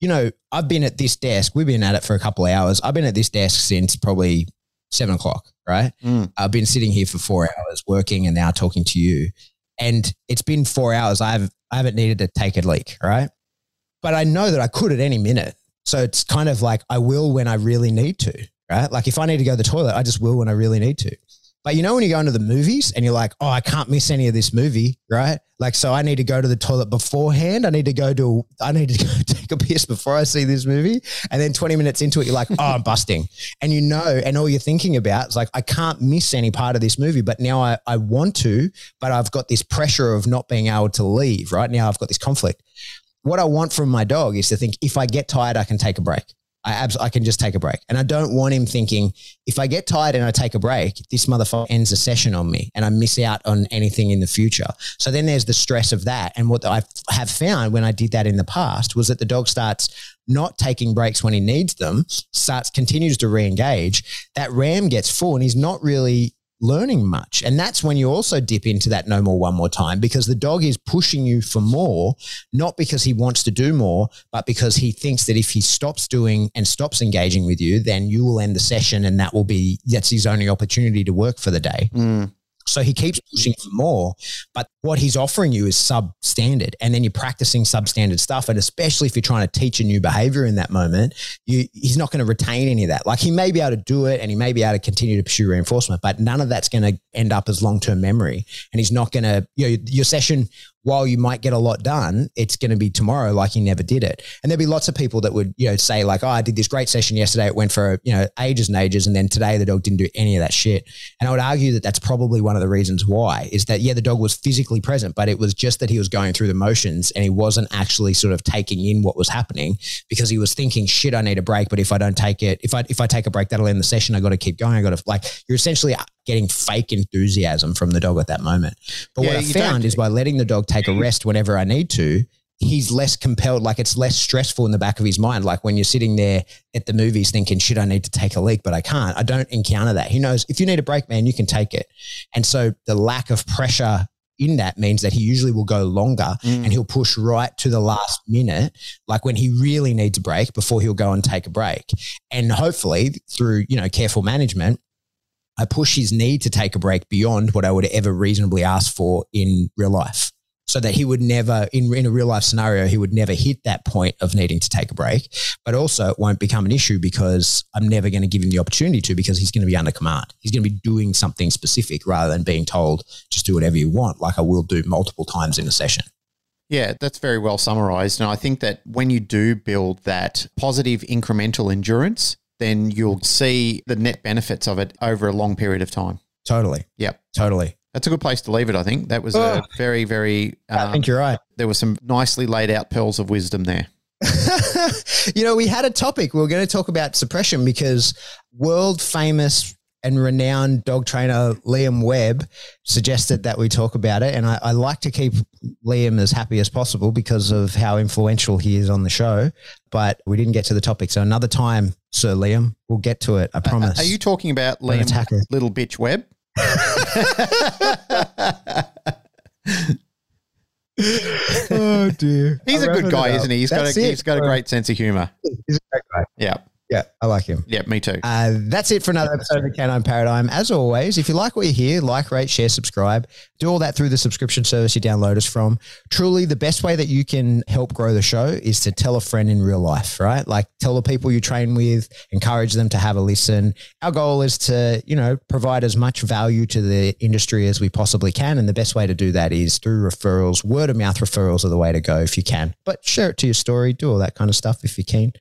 Speaker 2: you know, I've been at this desk. We've been at it for a couple of hours. I've been at this desk since probably seven o'clock, right? Mm. I've been sitting here for four hours working and now talking to you. And it's been four hours. I've I haven't needed to take a leak, right? But I know that I could at any minute. So it's kind of like I will when I really need to, right? Like if I need to go to the toilet, I just will when I really need to. But you know, when you go into the movies and you're like, oh, I can't miss any of this movie, right? Like, so I need to go to the toilet beforehand. I need to go to, I need to go take a piss before I see this movie. And then 20 minutes into it, you're like, oh, I'm busting. And you know, and all you're thinking about is like, I can't miss any part of this movie, but now I, I want to, but I've got this pressure of not being able to leave, right? Now I've got this conflict. What I want from my dog is to think if I get tired, I can take a break. I abs- I can just take a break. And I don't want him thinking, if I get tired and I take a break, this motherfucker ends a session on me and I miss out on anything in the future. So then there's the stress of that. And what I have found when I did that in the past was that the dog starts not taking breaks when he needs them, starts continues to re-engage. That RAM gets full and he's not really learning much. And that's when you also dip into that no more, one more time because the dog is pushing you for more, not because he wants to do more, but because he thinks that if he stops doing and stops engaging with you, then you will end the session and that will be, that's his only opportunity to work for the day. Mm. So he keeps pushing for more, but what he's offering you is substandard. And then you're practicing substandard stuff. And especially if you're trying to teach a new behavior in that moment, you, he's not going to retain any of that. Like he may be able to do it and he may be able to continue to pursue reinforcement, but none of that's going to end up as long term memory. And he's not going to, you know, your session while you might get a lot done, it's going to be tomorrow like you never did it. And there'd be lots of people that would, you know, say like, oh, I did this great session yesterday. It went for, you know, ages and ages. And then today the dog didn't do any of that shit. And I would argue that that's probably one of the reasons why is that, yeah, the dog was physically present, but it was just that he was going through the motions and he wasn't actually sort of taking in what was happening because he was thinking, shit, I need a break. But if I don't take it, if I, if I take a break, that'll end the session. I got to keep going. I got to like, you're essentially getting fake enthusiasm from the dog at that moment. But yeah, what I found is by letting the dog take a rest whenever I need to, he's less compelled, like it's less stressful in the back of his mind. Like when you're sitting there at the movies thinking, shit, I need to take a leak, but I can't. I don't encounter that. He knows if you need a break, man, you can take it. And so the lack of pressure in that means that he usually will go longer mm. and he'll push right to the last minute, like when he really needs a break before he'll go and take a break. And hopefully through, you know, careful management, I push his need to take a break beyond what I would ever reasonably ask for in real life. So that he would never, in, in a real life scenario, he would never hit that point of needing to take a break. But also, it won't become an issue because I'm never going to give him the opportunity to because he's going to be under command. He's going to be doing something specific rather than being told, just do whatever you want, like I will do multiple times in a session.
Speaker 3: Yeah, that's very well summarized. And I think that when you do build that positive incremental endurance, then you'll see the net benefits of it over a long period of time.
Speaker 2: Totally.
Speaker 3: Yep.
Speaker 2: Totally.
Speaker 3: That's a good place to leave it, I think. That was a
Speaker 2: Oh.
Speaker 3: very, very,
Speaker 2: I
Speaker 3: um,
Speaker 2: think you're right.
Speaker 3: there were some nicely laid out pearls of wisdom there.
Speaker 2: you know, we had a topic. We were going to talk about suppression because world famous and renowned dog trainer Liam Webb suggested that we talk about it. And I, I like to keep Liam as happy as possible because of how influential he is on the show. But we didn't get to the topic. So another time, Sir Liam, we'll get to it. I promise.
Speaker 3: Are you talking about Liam
Speaker 2: attacker.
Speaker 3: Little Bitch Webb?
Speaker 2: oh, dear.
Speaker 3: He's a good guy, isn't he? He's got a,
Speaker 2: it.
Speaker 3: he's got a great sense of humor.
Speaker 2: He's a great guy.
Speaker 3: Yeah.
Speaker 2: Yeah, I like him.
Speaker 3: Yeah, me too.
Speaker 2: Uh, that's it for another episode of the Canine Paradigm. As always, if you like what you hear, like, rate, share, subscribe. Do all that through the subscription service you download us from. Truly, the best way that you can help grow the show is to tell a friend in real life, right? Like tell the people you train with, encourage them to have a listen. Our goal is to, you know, provide as much value to the industry as we possibly can. And the best way to do that is through referrals. Word of mouth referrals are the way to go if you can. But share it to your story, do all that kind of stuff if you can.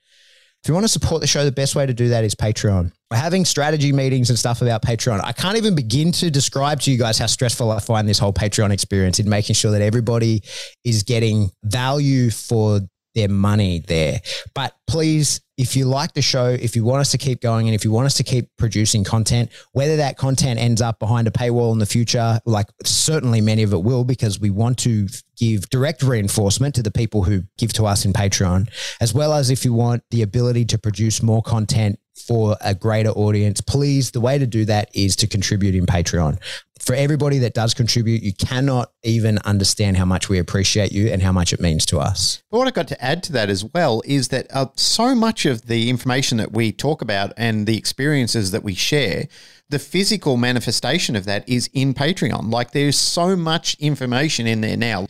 Speaker 2: If you want to support the show, the best way to do that is Patreon. We're having strategy meetings and stuff about Patreon. I can't even begin to describe to you guys how stressful I find this whole Patreon experience in making sure that everybody is getting value for their money there. But please, if you like the show, if you want us to keep going and if you want us to keep producing content, whether that content ends up behind a paywall in the future, like certainly many of it will, because we want to give direct reinforcement to the people who give to us in Patreon, as well as if you want the ability to produce more content for a greater audience, please, the way to do that is to contribute in Patreon. For everybody that does contribute, you cannot even understand how much we appreciate you and how much it means to us.
Speaker 3: But what I've got to add to that as well is that uh, so much of the information that we talk about and the experiences that we share, the physical manifestation of that is in Patreon. Like there's so much information in there now.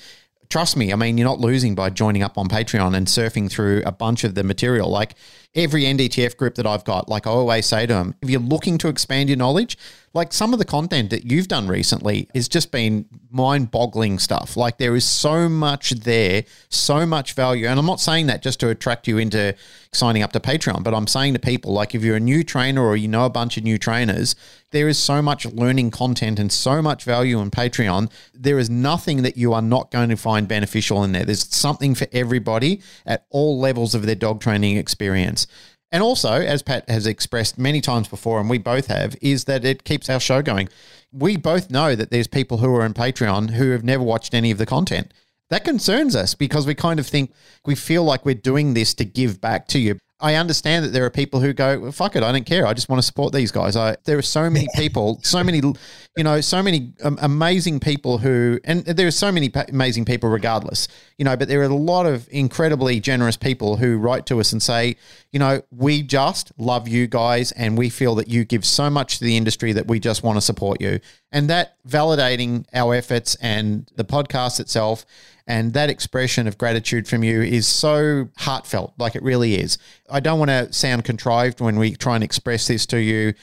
Speaker 3: Trust me, I mean, you're not losing by joining up on Patreon and surfing through a bunch of the material. Like every NDTF group that I've got, like I always say to them, if you're looking to expand your knowledge, like some of the content that you've done recently has just been mind boggling stuff. Like there is so much there, so much value. And I'm not saying that just to attract you into signing up to Patreon, but I'm saying to people, like if you're a new trainer or you know a bunch of new trainers, there is so much learning content and so much value on Patreon. There is nothing that you are not going to find beneficial in there. There's something for everybody at all levels of their dog training experience. And also, as Pat has expressed many times before, and we both have, is that it keeps our show going. We both know that there's people who are on Patreon who have never watched any of the content. That concerns us because we kind of think we feel like we're doing this to give back to you. I understand that there are people who go, well, "Fuck it, I don't care. I just want to support these guys." I, there are so many people, so many, you know, so many um, amazing people who, and there are so many pa- amazing people, regardless, you know. But there are a lot of incredibly generous people who write to us and say, you know, we just love you guys, and we feel that you give so much to the industry that we just want to support you, and that validating our efforts and the podcast itself and that expression of gratitude from you is so heartfelt, like it really is. I don't want to sound contrived when we try and express this to you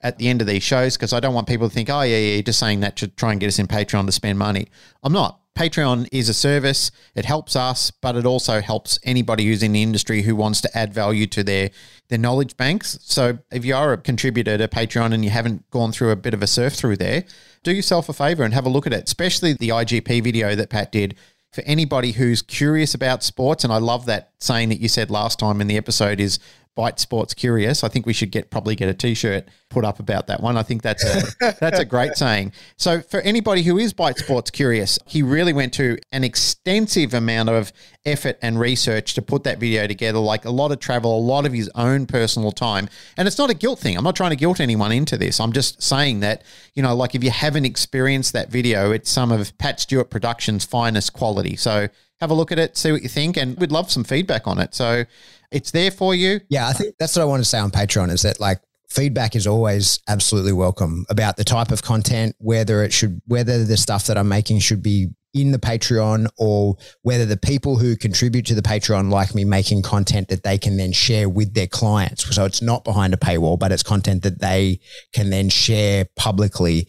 Speaker 3: at the end of these shows because I don't want people to think, oh, yeah, yeah, just saying that to try and get us in Patreon to spend money. I'm not. Patreon is a service. It helps us, but it also helps anybody who's in the industry who wants to add value to their their knowledge banks. So if you are a contributor to Patreon and you haven't gone through a bit of a surf through there, do yourself a favor and have a look at it, especially the IGP video that Pat did for anybody who's curious about sports, and I love that saying that you said last time in the episode is bite sports curious. I think we should get probably get a t-shirt put up about that one. I think that's a that's a great saying. So for anybody who is bite sports curious, he really went to an extensive amount of effort and research to put that video together, like a lot of travel, a lot of his own personal time. And it's not a guilt thing. I'm not trying to guilt anyone into this. I'm just saying that, you know, like if you haven't experienced that video, it's some of Pat Stewart Productions' finest quality. So have a look at it, see what you think, and we'd love some feedback on it. So it's there for you.
Speaker 2: Yeah, I think that's what I want to say on Patreon is that like feedback is always absolutely welcome about the type of content, whether it should, whether the stuff that I'm making should be in the Patreon or whether the people who contribute to the Patreon like me making content that they can then share with their clients. So it's not behind a paywall, but it's content that they can then share publicly.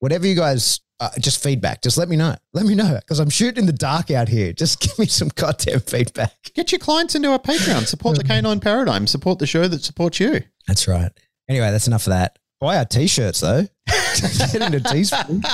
Speaker 2: Whatever you guys uh, just feedback. Just let me know. Let me know because I'm shooting in the dark out here. Just give me some goddamn feedback.
Speaker 3: Get your clients into our Patreon. Support the Canine Paradigm. Support the show that supports you.
Speaker 2: That's right. Anyway, that's enough of that. Buy our t-shirts though. Get into Teespring.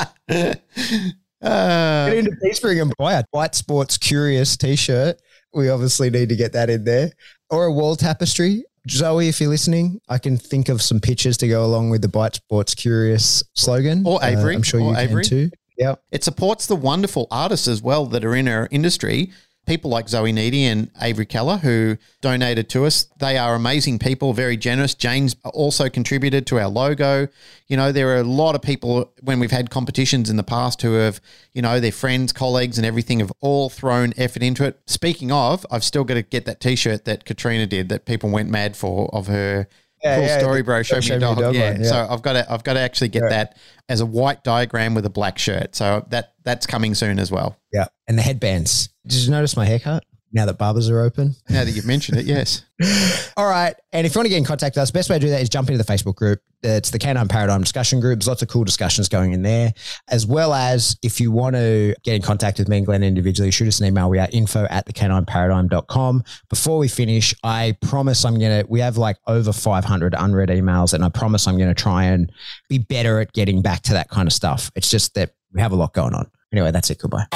Speaker 3: Uh,
Speaker 2: Get into Teespring and buy a Bite Sports Curious t-shirt. We obviously need to get that in there. Or a wall tapestry. Zoe, if you're listening, I can think of some pictures to go along with the Bite Sports Curious slogan.
Speaker 3: Or uh, Avery,
Speaker 2: I'm sure
Speaker 3: or
Speaker 2: you
Speaker 3: Avery.
Speaker 2: can too. Yeah.
Speaker 3: It supports the wonderful artists as well that are in our industry. People like Zoe Needy and Avery Keller who donated to us. They are amazing people, very generous. James also contributed to our logo. You know, there are a lot of people when we've had competitions in the past who have, you know, their friends, colleagues, and everything have all thrown effort into it. Speaking of, I've still got to get that t shirt that Katrina did that people went mad for of her.
Speaker 2: Yeah,
Speaker 3: cool
Speaker 2: yeah,
Speaker 3: story, bro. Show, me your dog. yeah.
Speaker 2: one, yeah.
Speaker 3: So I've got to, I've got to actually get
Speaker 2: Yeah.
Speaker 3: that as a white diagram with a black shirt. So that that's coming soon as well.
Speaker 2: Yeah. And the headbands. Did you notice my haircut? Now that barbers are open.
Speaker 3: Now that you've mentioned it, yes.
Speaker 2: All right. And if you want to get in contact with us, best way to do that is jump into the Facebook group. It's the Canine Paradigm discussion group. There's lots of cool discussions going in there. As well as if you want to get in contact with me and Glenn individually, shoot us an email. We are info at thecanineparadigm.com. Before we finish, I promise I'm going to, we have like over 500 unread emails, and I promise I'm going to try and be better at getting back to that kind of stuff. It's just that we have a lot going on. Anyway, that's it. Goodbye.